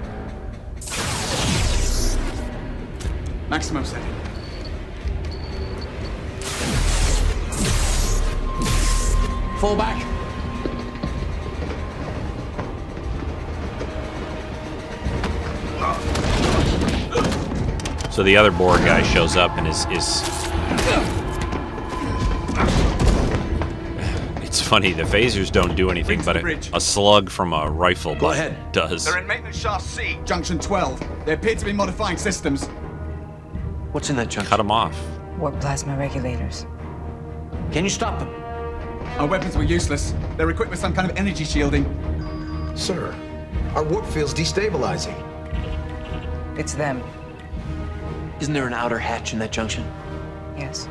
Maximum setting. Fall back. So the other Borg guy shows up and is is. Funny. The phasers don't do anything, but a, a slug from a rifle Go butt ahead. does. They're in maintenance shaft C, junction 12. They appear to be modifying systems. What's in that junction? Cut them off. Warp plasma regulators. Can you stop them? Our weapons were useless. They're equipped with some kind of energy shielding. Sir, our warp field's destabilizing. It's them. Isn't there an outer hatch in that junction? Yes.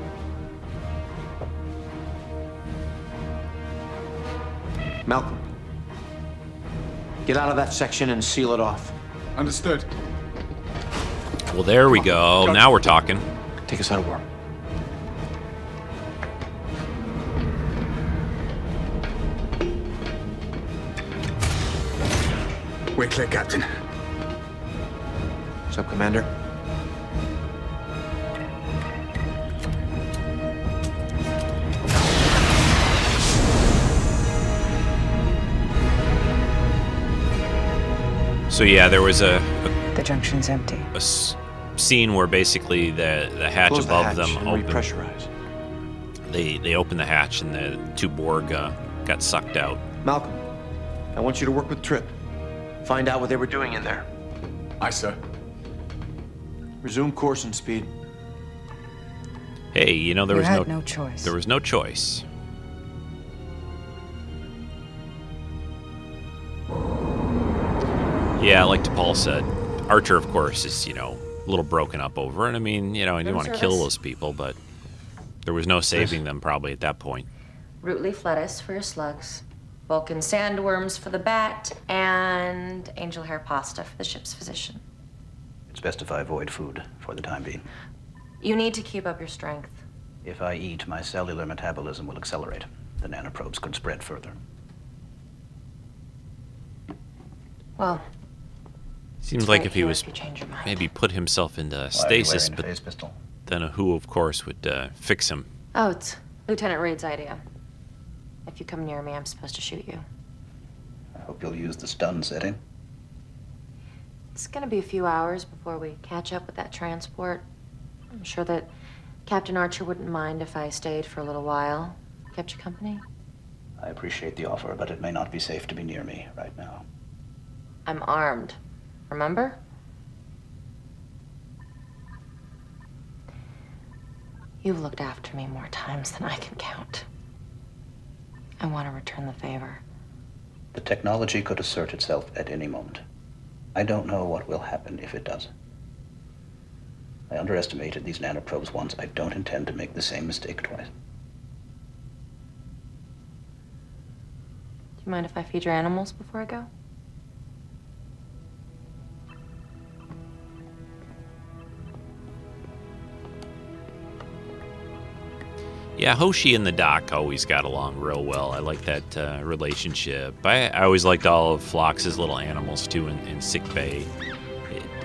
Malcolm. Get out of that section and seal it off. Understood. Well, there we go. Now we're talking. Take us out of warp. We're clear, Captain. What's up, Commander? So yeah, there was a, a, The junction's empty. a s- scene where basically the the hatch Close the above hatch them and opened. repressurize. They they opened the hatch and the two Borg uh, got sucked out. Malcolm, I want you to work with Trip. Find out what they were doing in there. Aye, sir. Resume course and speed. Hey, you know there You was had no no choice. There was no choice. Yeah, like DePaul said, Archer, of course, is you know a little broken up over it. I mean, you know, he didn't want to kill those people, but there was no saving them probably at that point. Root leaf lettuce for your slugs, Vulcan sandworms for the bat, and angel hair pasta for the ship's physician. It's best if I avoid food for the time being. You need to keep up your strength. If I eat, my cellular metabolism will accelerate. The nanoprobes could spread further. Well, Seems like if he was if you change your mind. maybe put himself into stasis, but then a who, of course, would uh, fix him. oh, it's Lieutenant Reed's idea. If you come near me, I'm supposed to shoot you. I hope you'll use the stun setting. It's gonna be a few hours before we catch up with that transport. I'm sure that Captain Archer wouldn't mind if I stayed for a little while. Kept you company? I appreciate the offer, but it may not be safe to be near me right now. I'm armed. Remember? You've looked after me more times than I can count. I want to return the favor. The technology could assert itself at any moment. I don't know what will happen if it does. I underestimated these nanoprobes once. I don't intend to make the same mistake twice. Do you mind if I feed your animals before I go? Yeah, Hoshi and the Doc always got along real well. I like that uh, relationship. I, I always liked all of Phlox's little animals too in, in sick bay.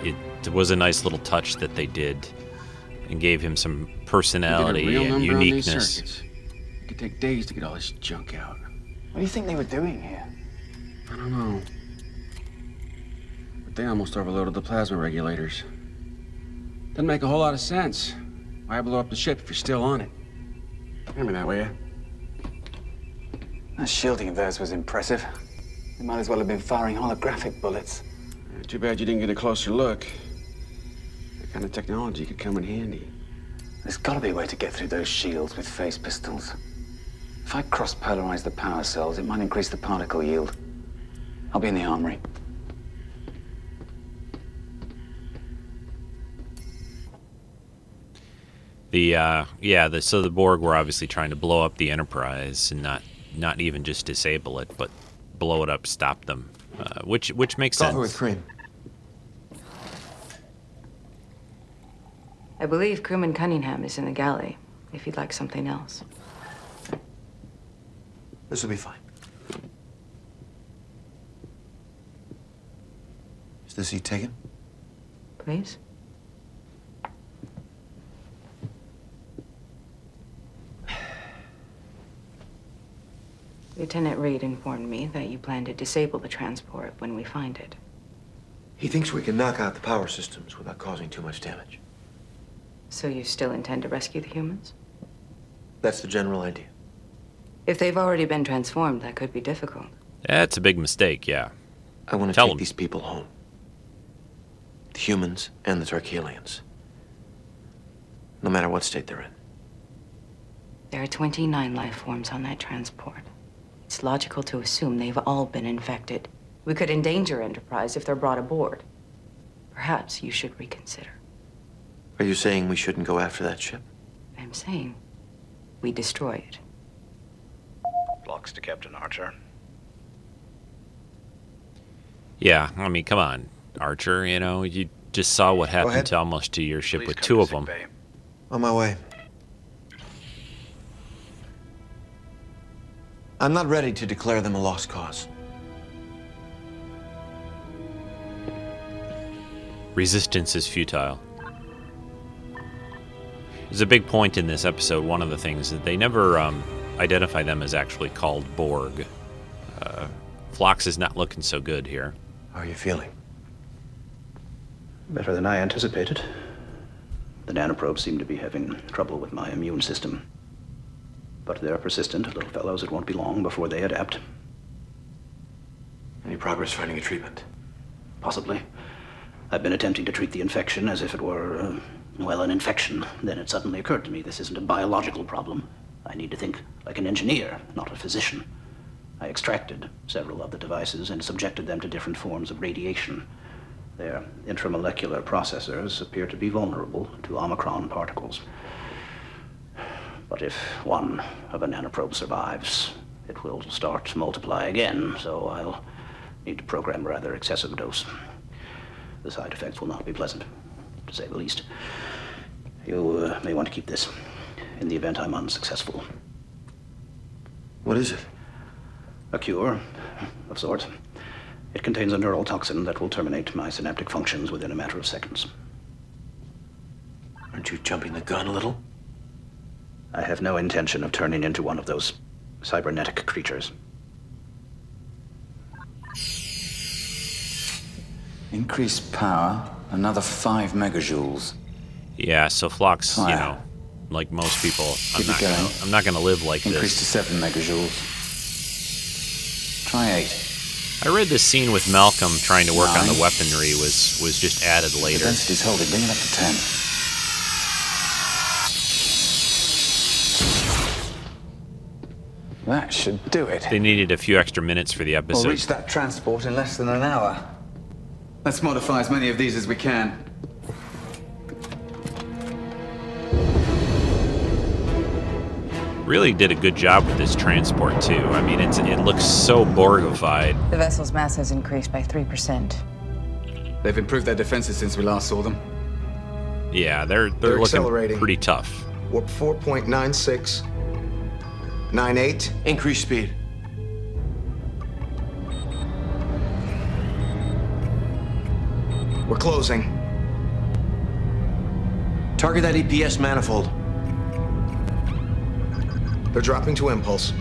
It, it was a nice little touch that they did and gave him some Get a personality real and number on these uniqueness. It could take days to get all this junk out. What do you think they were doing here? I don't know. But they almost overloaded the plasma regulators. Doesn't make a whole lot of sense. Why blow up the ship if you're still on it? Hand me that, will you? That shielding of theirs was impressive. They might as well have been firing holographic bullets. Uh, Too bad you didn't get a closer look. That kind of technology could come in handy. There's got to be a way to get through those shields with phase pistols. If I cross-polarize the power cells, it might increase the particle yield. I'll be in the armory. The uh, yeah, the so the Borg were obviously trying to blow up the Enterprise and not not even just disable it, but blow it up, stop them, uh, which which makes Coffee sense. with cream. I believe crewman Cunningham is in the galley, if you'd like something else. This will be fine. Is the seat taken? Please? Lieutenant Reed informed me that you plan to disable the transport when we find it. He thinks we can knock out the power systems without causing too much damage. So you still intend to rescue the humans? That's the general idea. If they've already been transformed, that could be difficult. That's a big mistake. Yeah. I want to Tell take him. these people home. The humans and the Tarkalians. No matter what state they're in. There are 29 life forms on that transport. It's logical to assume they've all been infected. We could endanger Enterprise if they're brought aboard. Perhaps you should reconsider. Are you saying we shouldn't go after that ship? I'm saying we destroy it. Phlox to Captain Archer. Yeah, I mean, come on, Archer. You know, you just saw what happened to almost to your ship Please with two of them. bay. On my way. I'm not ready to declare them a lost cause. Resistance is futile. There's a big point in this episode. One of the things that they never um, identify them as actually called Borg. Uh, Phlox is not looking so good here. How are you feeling? Better than I anticipated. The nanoprobes seem to be having trouble with my immune system. But they're persistent little fellows. It won't be long before they adapt. Any progress finding a treatment? Possibly. I've been attempting to treat the infection as if it were, uh, well, an infection. Then it suddenly occurred to me this isn't a biological problem. I need to think like an engineer, not a physician. I extracted several of the devices and subjected them to different forms of radiation. Their intramolecular processors appear to be vulnerable to Omicron particles. But if one of a nanoprobe survives, it will start to multiply again, so I'll need to program a rather excessive dose. The side effects will not be pleasant, to say the least. You uh, may want to keep this in the event I'm unsuccessful. What is it? A cure, of sorts. It contains a neural toxin that will terminate my synaptic functions within a matter of seconds. Aren't you jumping the gun a little? I have no intention of turning into one of those cybernetic creatures. Increased power, another five megajoules. Yeah, so Phlox, you know, like most people, I'm Keep not gonna. I'm not gonna live like this. Increase to seven megajoules. Try eight. I read this scene with Malcolm trying to work on the weaponry was was just added later. The later. density's holding. Bring it up to ten. That should do it. They needed a few extra minutes for the episode. We'll reach that transport in less than an hour. Let's modify as many of these as we can. Really did a good job with this transport too. I mean, it's it looks so Borgified. The vessel's mass has increased by 3%. They've improved their defenses since we last saw them. Yeah, they're they're, They're looking accelerating. pretty tough. Warp 4.96. 98. Increase speed. We're closing. Target that EPS manifold. They're dropping to impulse.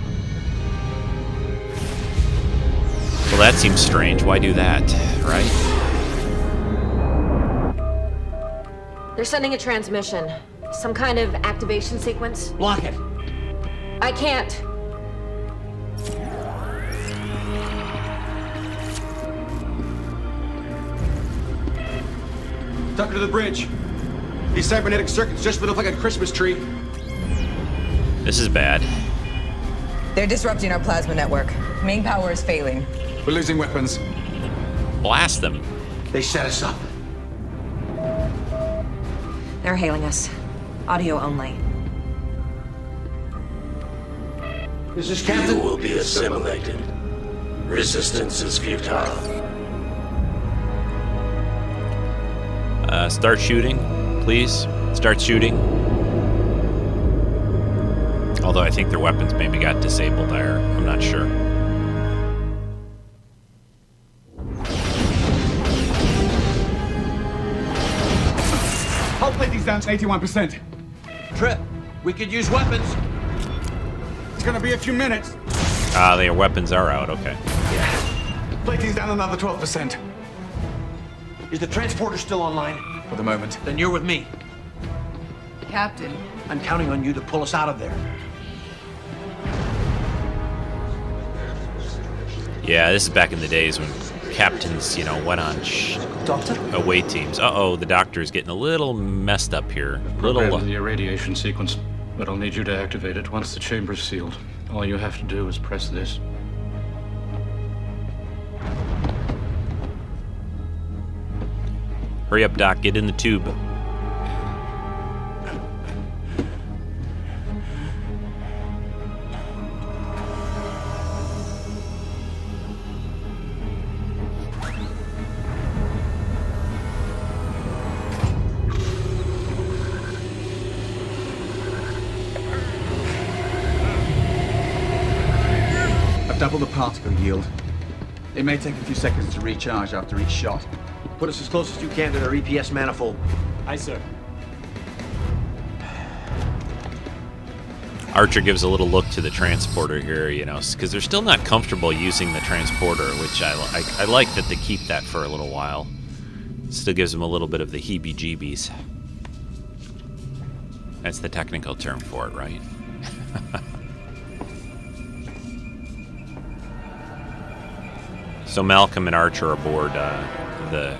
Well, that seems strange. Why do that, right? They're sending a transmission. Some kind of activation sequence. Block it. I can't. Tucker to the bridge. These cybernetic circuits just lit up like a Christmas tree. This is bad. They're disrupting our plasma network. Main power is failing. We're losing weapons. Blast them. They set us up. They're hailing us. Audio only. This is Captain. You will be assimilated. Resistance is futile. Uh, start shooting, please. Start shooting. Although I think their weapons maybe got disabled there. I'm not sure. Hull plating's down to 81%. Trip, we could use weapons. It's gonna be a few minutes. Ah, their weapons are out. Okay. Yeah. Plating's down another 12%. Is the transporter still online? For the moment. Then you're with me. Captain. I'm counting on you to pull us out of there. Yeah, this is back in the days when captains, you know, went on sh- Doctor? away teams. Uh oh, the doctor's getting a little messed up here. Little. Program the irradiation sequence, but I'll need you to activate it once the chamber's sealed. All you have to do is press this. Hurry up, Doc. Get in the tube. May take a few seconds to recharge after each shot. Put us as close as you can to their EPS manifold. Aye, sir. Archer gives a little look to the transporter here, you know, because they're still not comfortable using the transporter, which I, I, I like that they keep that for a little while. Still gives them a little bit of the heebie jeebies. That's the technical term for it, right? so Malcolm and Archer are aboard uh, the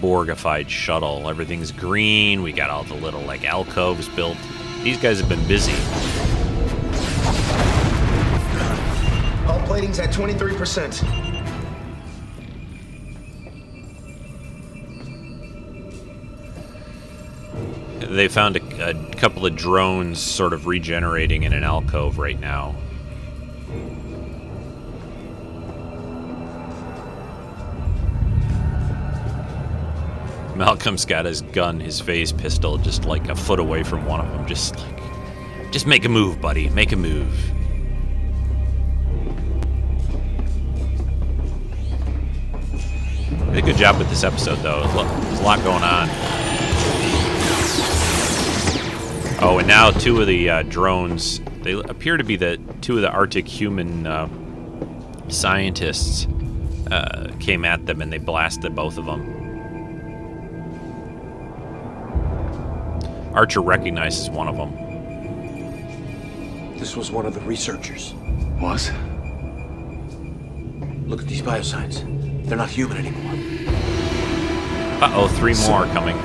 Borgified shuttle. Everything's green. We got all the little like alcoves built. These guys have been busy. Hull plating's at 23%. They found a, a couple of drones sort of regenerating in an alcove right now. Malcolm's got his gun, his phase pistol, just like a foot away from one of them. Just like, just make a move, buddy. Make a move. Did a good job with this episode, though. There's a lot- going on. Oh, and now two of the uh, drones, they appear to be the two of the Arctic human uh, scientists, uh, came at them and they blasted both of them. Archer recognizes one of them. This was one of the researchers. Was? Look at these biosigns. They're not human anymore. Uh oh, three more are coming.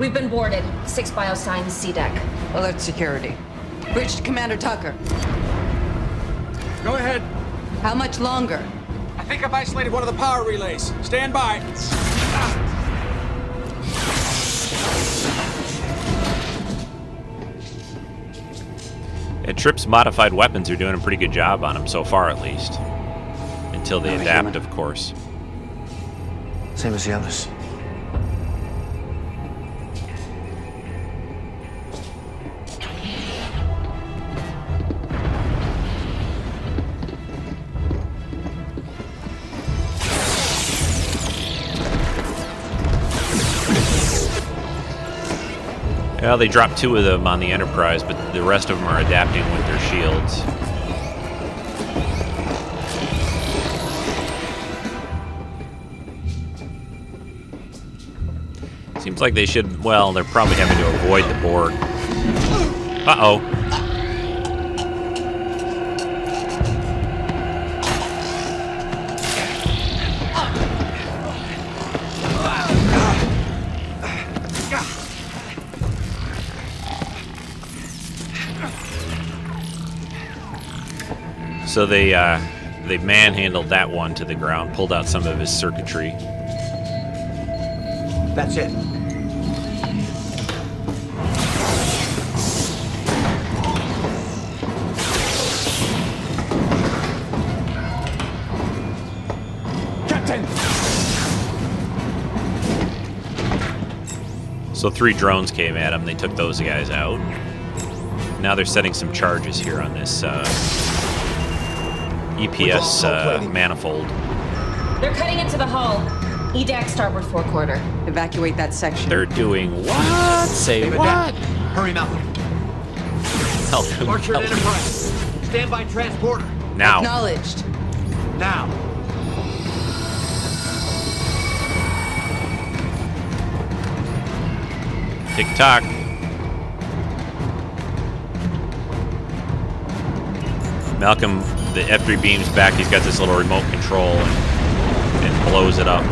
We've been boarded. Six biosigns, C deck. Alert security. Bridge to Commander Tucker. Go ahead. How much longer? I think I've isolated one of the power relays. Stand by. And Trip's modified weapons are doing a pretty good job on him so far, at least. Until they Not a adapt, of course. Same as the others. Well, they dropped two of them on the Enterprise, but the rest of them are adapting with their shields. Seems like they should. Well, they're probably having to avoid the Borg. Uh So they uh, they manhandled that one to the ground, pulled out some of his circuitry. That's it. Captain! So three drones came at him. They took those guys out. Now they're setting some charges here on this uh, EPS uh, manifold. They're cutting into the hull. EDAC starboard forequarter. Evacuate that section. They're doing what? Say David, what? Hurry, Malcolm. Malcolm, Archer and Enterprise. Stand by transporter. Now. Acknowledged. Now. Tick tock. Malcolm, the F3 beams back. He's got this little remote control and, and blows it up.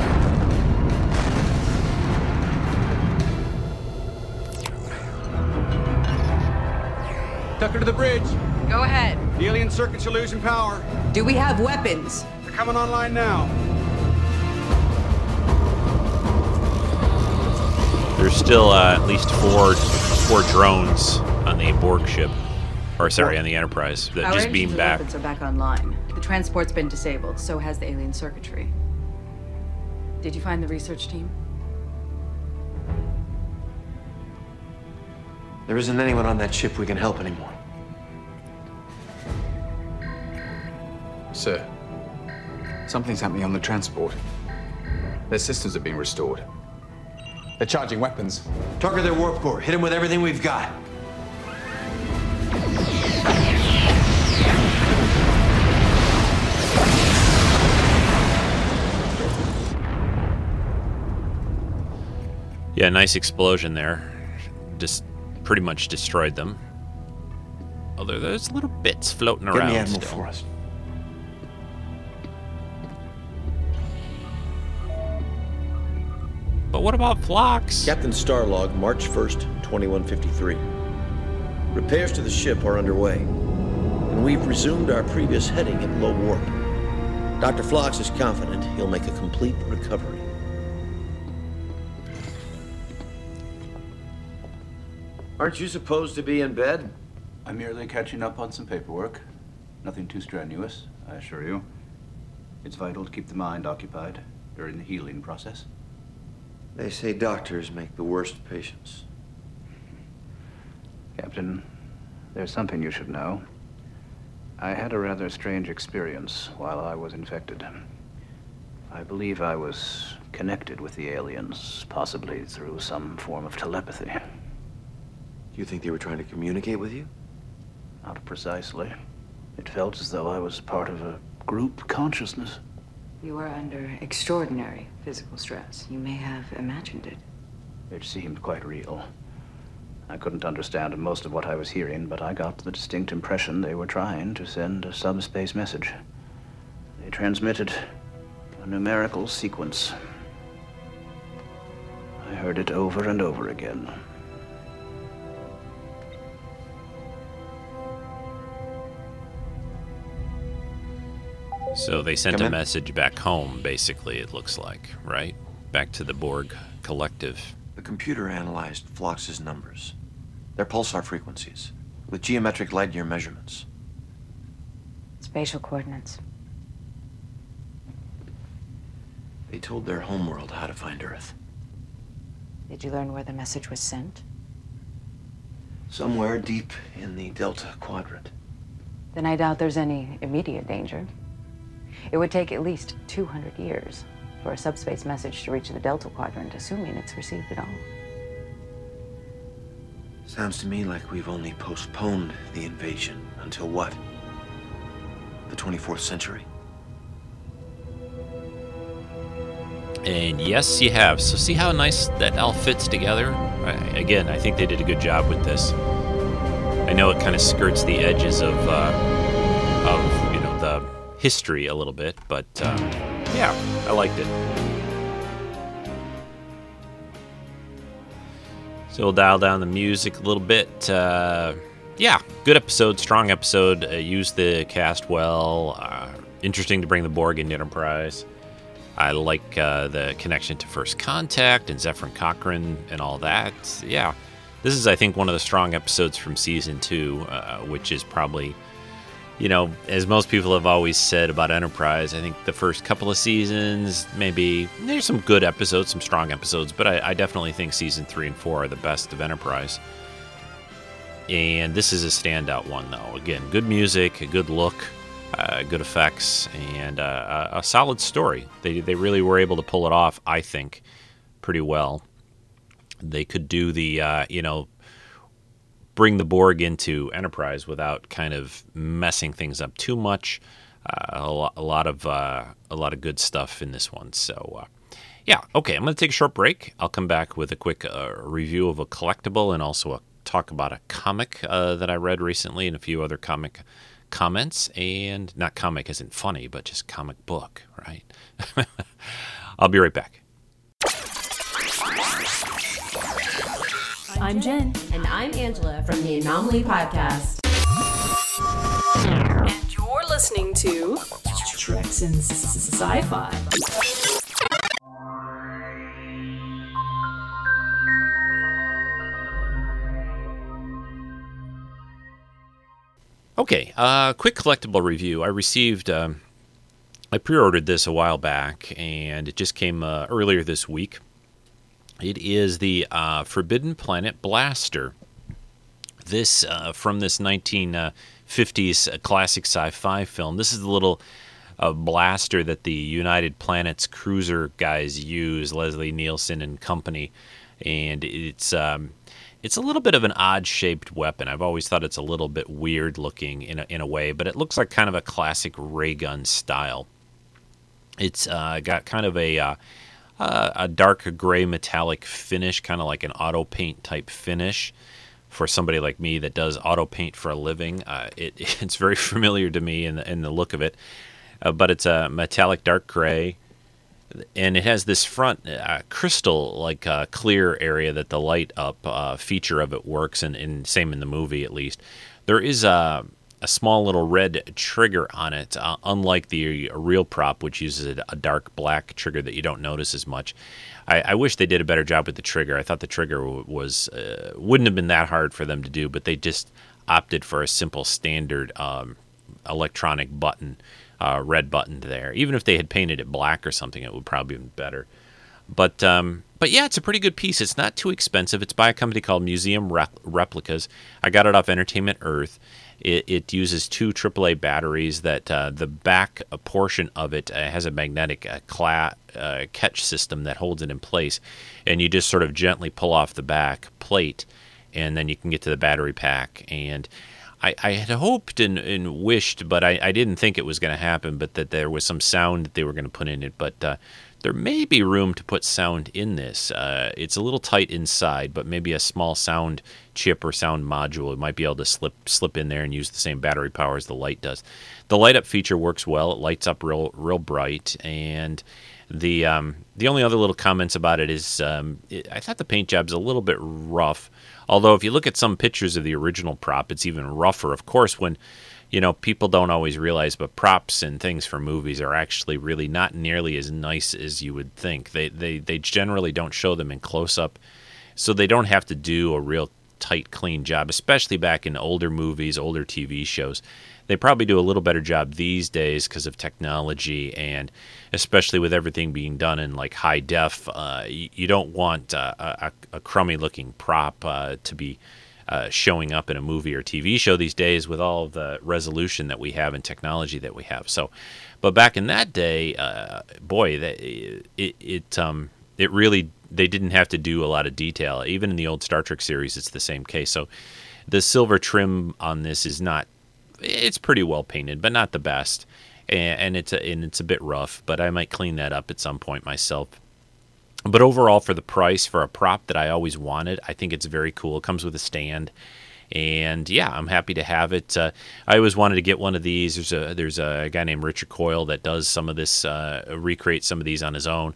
Tucker to the bridge. Go ahead. The alien circuits are losing power. Do we have weapons? They're coming online now. There's still uh, at least four four drones on the Borg ship, or sorry, on the Enterprise that Our just engines beamed and back. weapons are back online. The transport's been disabled, so has the alien circuitry. Did you find the research team? There isn't anyone on that ship we can help anymore. Sir, something's happening on the transport. Their systems are being restored. They're charging weapons. Target their warp core. Hit them with everything we've got. Yeah, nice explosion there. Just pretty much destroyed them. Although there's little bits floating Get around. the Admiral still. for us. But what about Phlox? Captain Starlog, March 1st, 2153. Repairs to the ship are underway, and we've resumed our previous heading at low warp. Dr. Phlox is confident he'll make a complete recovery. Aren't you supposed to be in bed? I'm merely catching up on some paperwork. Nothing too strenuous, I assure you. It's vital to keep the mind occupied during the healing process. They say doctors make the worst patients. Captain, there's something you should know. I had a rather strange experience while I was infected. I believe I was connected with the aliens, possibly through some form of telepathy. Do you think they were trying to communicate with you? Not precisely. It felt as though I was part of a group consciousness. You were under extraordinary physical stress. You may have imagined it. It seemed quite real. I couldn't understand most of what I was hearing, but I got the distinct impression they were trying to send a subspace message. They transmitted a numerical sequence. I heard it over and over again. So they sent Come a in. message back home, basically, it looks like, right? Back to the Borg collective. The computer analyzed Phlox's numbers, their pulsar frequencies, with geometric light year measurements. Spatial coordinates. They told their homeworld how to find Earth. Did you learn where the message was sent? Somewhere deep in the Delta Quadrant. Then I doubt there's any immediate danger. It would take at least 200 years for a subspace message to reach the Delta Quadrant, assuming it's received at all. Sounds to me like we've only postponed the invasion until what? The 24th century? And yes, you have. So see how nice that all fits together? I, again, I think they did a good job with this. I know it kind of skirts the edges of, uh, of you know, the history a little bit, but um, yeah, I liked it. So we'll dial down the music a little bit. Uh, yeah, good episode, strong episode. Uh, the cast well. Uh, interesting to bring the Borg into Enterprise. I like uh, the connection to First Contact and Zefram Cochrane and all that. Yeah, this is, I think, one of the strong episodes from season two, uh, which is probably, you know, as most people have always said about Enterprise, I think the first couple of seasons, maybe there's some good episodes, some strong episodes, but I, I definitely think season three and four are the best of Enterprise. And this is a standout one, though. Again, good music, a good look uh, good effects, and uh, a, solid story. They, they really were able to pull it off, I think, pretty well. They could do the, uh, you know, bring the Borg into Enterprise without kind of messing things up too much. Uh, a, lot, a, lot of uh, a lot of good stuff in this one. So uh, yeah, okay. I'm going to take a short break. I'll come back with a quick review of a collectible and also a talk about a comic that I read recently and a few other comic comments and not comic isn't funny, but just comic book, right? I'll be right back. I'm Jen. And I'm Angela from the Anomaly Podcast. And you're listening to Treks in Sci Fi. Okay, uh, quick collectible review. I received, um, I pre ordered this a while back, and it just came uh, earlier this week. It is the uh, Forbidden Planet Blaster. This, uh, from this 1950s uh, classic sci fi film. This is the little uh, blaster that the United Planets cruiser guys use, Leslie Nielsen and company. And it's. Um, it's a little bit of an odd shaped weapon. I've always thought it's a little bit weird looking in a, in a way, but it looks like kind of a classic ray gun style. It's uh, got kind of a uh, a dark gray metallic finish, kind of like an auto paint type finish. For somebody like me that does auto paint for a living, uh, it, it's very familiar to me in the, in the look of it. Uh, but it's a metallic dark gray and it has this front uh, crystal like uh, clear area that the light up uh, feature of it works and, and, same in the movie at least there is a, a small little red trigger on it uh, unlike the real prop which uses a, dark black trigger that you don't notice as much I, I, wish they did a better job with the trigger i thought the trigger was uh, wouldn't have been that hard for them to do but they just opted for a simple standard um, electronic button uh, red button there. Even if they had painted it black or something, it would probably be better. But um, but yeah, it's a pretty good piece. It's not too expensive. It's by a company called Museum Replicas. I got it off Entertainment Earth. It, it uses two AAA batteries. That uh, the back portion of it uh, has a magnetic uh, cla- uh, catch system that holds it in place, and you just sort of gently pull off the back plate, and then you can get to the battery pack and I, I had hoped and, and wished, but I, I, didn't think it was going to happen, but that there was some sound that they were going to put in it. But uh, there may be room to put sound in this. Uh, it's a little tight inside, but maybe a small sound chip or sound module might be able to slip slip in there and use the same battery power as the light does. The light up feature works well. It lights up real real bright, and the um, the only other little comments about it is um, it, I thought the paint job's a little bit rough. Although if you look at some pictures of the original prop, it's even rougher. Of course, when you know people don't always realize, but props and things for movies are actually really not nearly as nice as you would think. They they they generally don't show them in close up, so they don't have to do a real tight, clean job, especially back in older movies, older TV shows. They probably do a little better job these days because of technology and especially with everything being done in like high def. Uh, you, don't want uh, a, a, crummy looking prop uh, to be uh, showing up in a movie or TV show these days with all the resolution that we have and technology that we have. So, but back in that day, uh, boy, that, it, it um, it really they didn't have to do a lot of detail. Even in the old Star Trek series, it's the same case. So the silver trim on this is not. It's pretty well painted, but not the best, and, and it's a, and it's a bit rough. But I might clean that up at some point myself. But overall, for the price for a prop that I always wanted, I think it's very cool. It comes with a stand, and yeah, I'm happy to have it. Uh, I always wanted to get one of these. There's a there's a guy named Richard Coyle that does some of this, uh, recreate some of these on his own.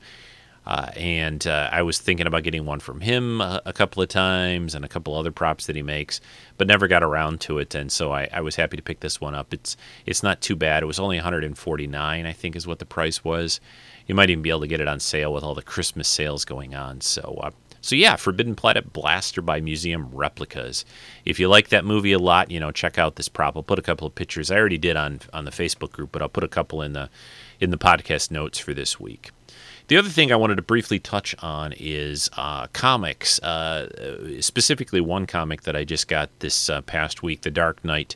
Uh, and uh, I was thinking about getting one from him a, a, couple of times and a couple other props that he makes, but never got around to it. And so I, I, was happy to pick this one up. It's it's not too bad. It was only 149, I think, is what the price was. You might even be able to get it on sale with all the Christmas sales going on. So. Uh, so yeah, Forbidden Planet Blaster by Museum Replicas. If you like that movie a lot, you know, check out this prop. I'll put a couple of pictures. I already did on on the Facebook group, but I'll put a couple in the in the podcast notes for this week. The other thing I wanted to briefly touch on is uh, comics, uh, specifically one comic that I just got this uh, past week, The Dark Knight.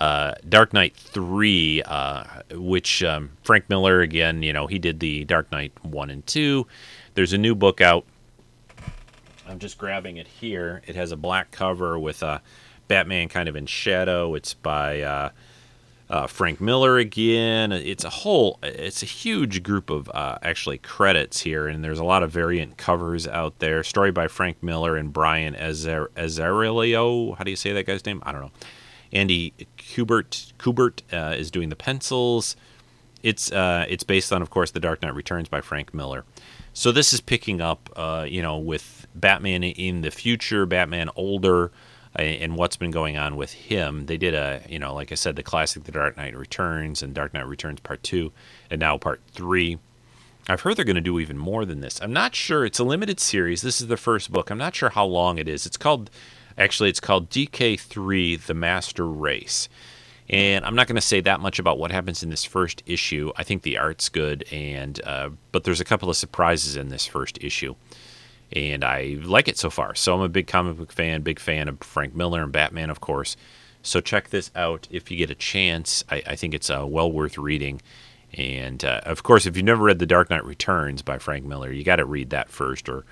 Uh, Dark Knight 3, uh, which um, Frank Miller, again, you know, he did the Dark Knight 1 and 2. There's a new book out. I'm just grabbing it here. It has a black cover with a Batman kind of in shadow. It's by uh, uh, Frank Miller again. It's a whole, it's a huge group of uh, actually credits here, and there's a lot of variant covers out there. Story by Frank Miller and Brian Azzarello. How do you say that guy's name? I don't know. Andy Kubert Kubert uh, is doing the pencils. It's uh, it's based on, of course, The Dark Knight Returns by Frank Miller. So this is picking up, uh, you know, with Batman in the future, Batman older and what's been going on with him. They did a, you know, like I said, the classic The Dark Knight Returns and Dark Knight Returns Part 2 and now Part 3. I've heard they're going to do even more than this. I'm not sure. It's a limited series. This is the first book. I'm not sure how long it is. It's called, actually, it's called DK3 The Master Race. And I'm not going to say that much about what happens in this first issue. I think the art's good, and uh, but there's a couple of surprises in this first issue and I like it so far. So I'm a big comic book fan, big fan of Frank Miller and Batman, of course. So check this out if you get a chance. I, I think it's uh, well worth reading. And uh, of course, if you've never read The Dark Knight Returns by Frank Miller, you got to read that first, or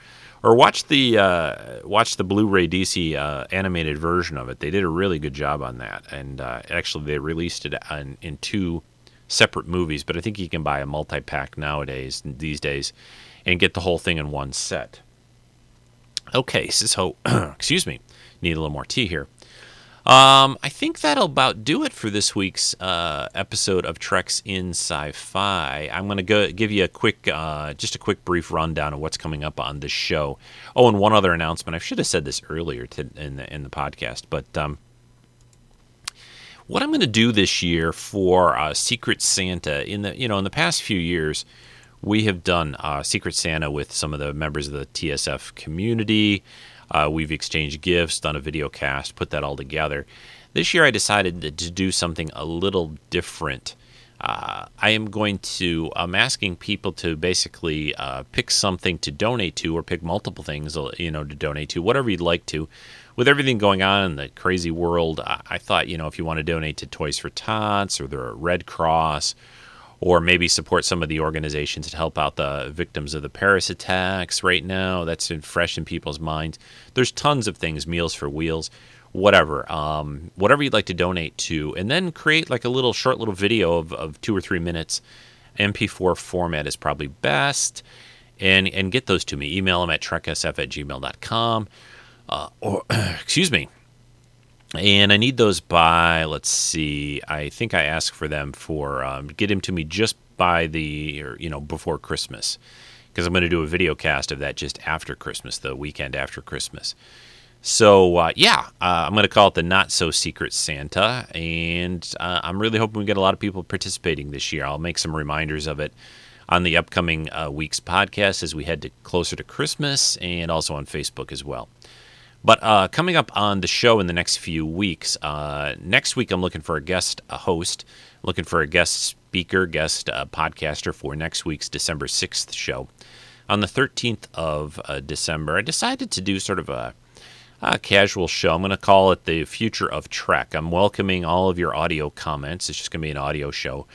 or watch the uh, watch the Blu-ray DC uh, animated version of it. They did a really good job on that, and uh, actually they released it in two separate movies. But I think you can buy a multi-pack nowadays these days and get the whole thing in one set. Okay, so excuse me, need a little more tea here. Um, I think that'll about do it for this week's uh, episode of Treks in Sci-Fi. I'm going to go give you a quick, uh, just a quick brief rundown of what's coming up on the show. Oh, and one other announcement. I should have said this earlier to, in the in the podcast, but um, what I'm going to do this year for uh, Secret Santa in the you know in the past few years we have done uh, Secret Santa with some of the members of the TSF community. Uh, we've exchanged gifts, done a video cast, put that all together. This year I decided to, do something a little different. Uh, I am going to, I'm asking people to basically uh, pick something to donate to or pick multiple things, uh, you know, to donate to, whatever you'd like to. With everything going on in the crazy world, I thought, you know, if you want to donate to Toys for Tots or the Red Cross or maybe support some of the organizations to help out the victims of the Paris attacks right now. That's been fresh in people's minds. There's tons of things, Meals for Wheels, whatever, um, whatever you'd like to donate to, and then create like a little short little video of, of two or three minutes. MP4 format is probably best, and and get those to me. Email them at treksf at gmail.com. Uh, or, excuse me, and I need those by let's see. I think I asked for them for um, get them to me just by the or, you know before Christmas because I'm going to do a video cast of that just after Christmas, the weekend after Christmas. So uh, yeah, uh, I'm going to call it the Not So Secret Santa, and uh, I'm really hoping we get a lot of people participating this year. I'll make some reminders of it on the upcoming uh, week's podcast as we head to closer to Christmas, and also on Facebook as well. But uh, coming up on the show in the next few weeks, uh, next week I'm looking for a guest a host, looking for a guest speaker, guest uh, podcaster for next week's December 6th show. On the 13th of uh, December, I decided to do sort of a, a casual show. I'm going to call it the Future of Trek. I'm welcoming all of your audio comments. It's just going to be an audio show.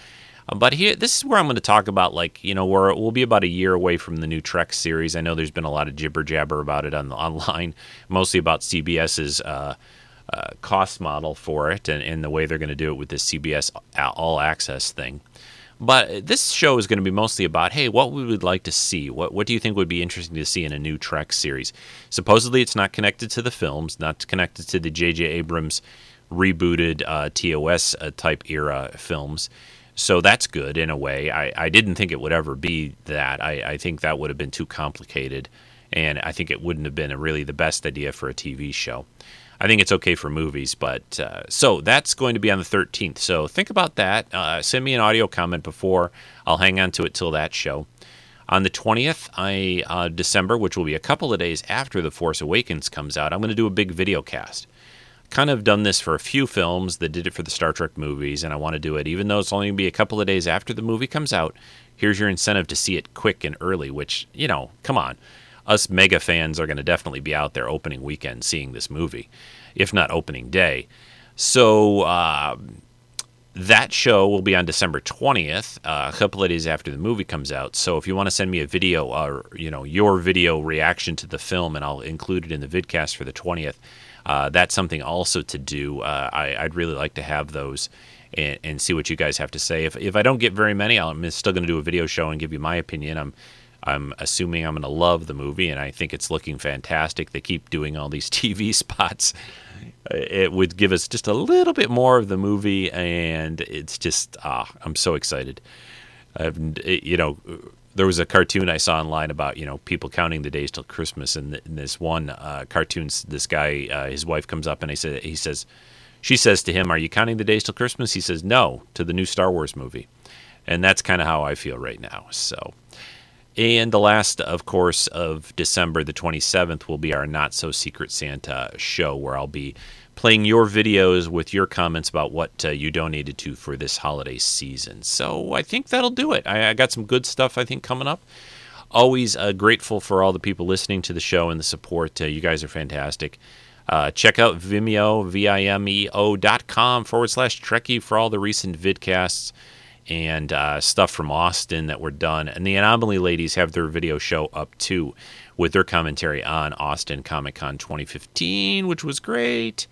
Uh, but here, this is where I'm going to talk about, like, you know, we'll be about a year away from the new Trek series. I know there's been a lot of jibber jabber about it on the, online, mostly about CBS's uh, uh, cost model for it and, and the way they're going to do it with this CBS All Access thing. But this show is going to be mostly about, hey, what we would like to see. What what do you think would be interesting to see in a new Trek series? Supposedly, it's not connected to the films, not connected to the J.J. Abrams rebooted uh, TOS uh, type era films. So that's good in a way. I, I didn't think it would ever be that. I, I think that would have been too complicated, and I think it wouldn't have been a, really the best idea for a TV show. I think it's okay for movies, but uh, so that's going to be on the 13th. So think about that. Uh, send me an audio comment before. I'll hang on to it till that show. On the 20th, I uh, December, which will be a couple of days after The Force Awakens comes out, I'm going to do a big video cast. Kind of done this for a few films that did it for the Star Trek movies, and I want to do it even though it's only going to be a couple of days after the movie comes out. Here's your incentive to see it quick and early, which, you know, come on. Us mega fans are going to definitely be out there opening weekend seeing this movie, if not opening day. So, uh, that show will be on December 20th, uh, a couple of days after the movie comes out. So if you want to send me a video or you know your video reaction to the film, and I'll include it in the vidcast for the 20th, uh, that's something also to do. Uh, I, would really like to have those and, and, see what you guys have to say. If if I don't get very many, I'm still going to do a video show and give you my opinion. I'm I'm assuming I'm going to love the movie, and I think it's looking fantastic. They keep doing all these TV spots it would give us just a little bit more of the movie, and it's just ah, I'm so excited. I've, you know, there was a cartoon I saw online about you know people counting the days till Christmas, and in this one uh, cartoon, this guy, uh, his wife comes up and he says, he says, she says to him, "Are you counting the days till Christmas?" He says, "No," to the new Star Wars movie, and that's kind of how I feel right now. So. And the last, of course, of December, the 27th, will be our Not So Secret Santa show, where I'll be playing your videos with your comments about what uh, you donated to for this holiday season. So I think that'll do it. I, I got some good stuff, I think, coming up. Always uh, grateful for all the people listening to the show and the support. Uh, you guys are fantastic. Uh, check out Vimeo, V-I-M-E-O dot com forward slash Trekkie for all the recent vidcasts and uh, stuff from Austin that were done. And the Anomaly ladies have their video show up too with their commentary on Austin Comic Con 2015, which was great.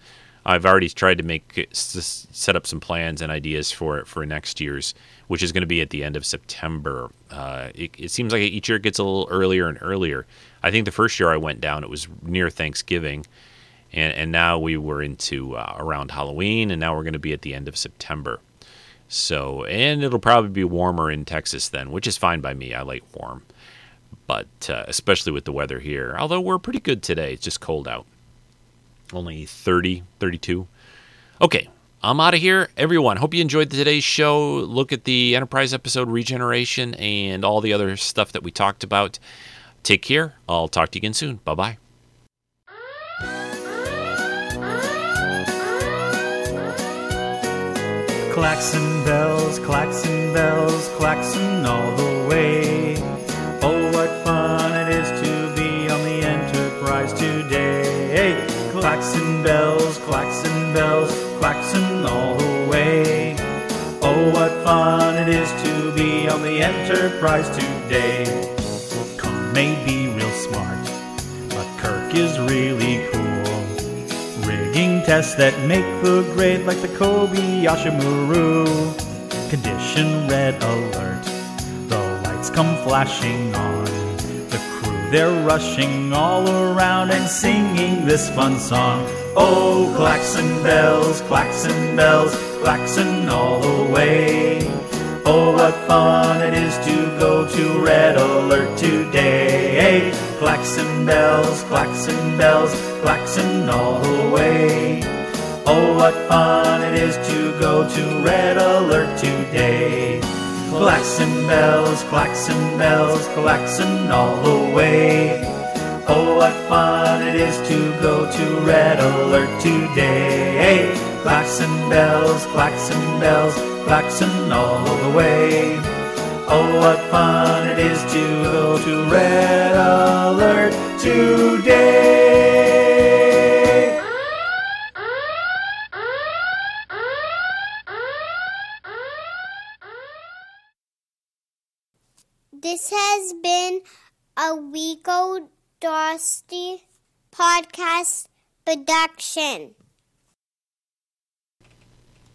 I've already tried to make set up some plans and ideas for for next year's, which is going to be at the end of September. Uh, it, it, seems like each year it gets a little earlier and earlier. I think the first year I went down, it was near Thanksgiving, and and now we were into uh, around Halloween, and now we're going to be at the end of September. So, and it'll probably be warmer in Texas then, which is fine by me. I like warm. But uh, especially with the weather here. Although we're pretty good today. It's just cold out. Only 30, 32. Okay, I'm out of here. Everyone, hope you enjoyed today's show. Look at the Enterprise episode Regeneration and all the other stuff that we talked about. Take care. I'll talk to you again soon. Bye bye. Klaxon bells, klaxon bells, klaxon all the Bells, klaxon bells, klaxon all the way. Oh, what fun it is to be on the Enterprise today. Khan may be real smart, but Kirk is really cool Rigging tests that make the grade like the Kobayashi Maru. Condition red alert, the lights come flashing on. The crew, they're rushing all around and singing this fun song. Oh, klaxon bells, klaxon bells, klaxon all the way. Oh, what fun it is to go to Red Alert today. Klaxon bells, klaxon bells, klaxon all the way. Oh, what fun it is to go to Red Alert today. Klaxon bells, klaxon bells, klaxon all the way. Oh, what fun it is to go to Red Alert today. Klaxon bells, klaxon bells, klaxon all the way. Oh, what fun it is to go to Red Alert today. This has been a Rico Dosty podcast production.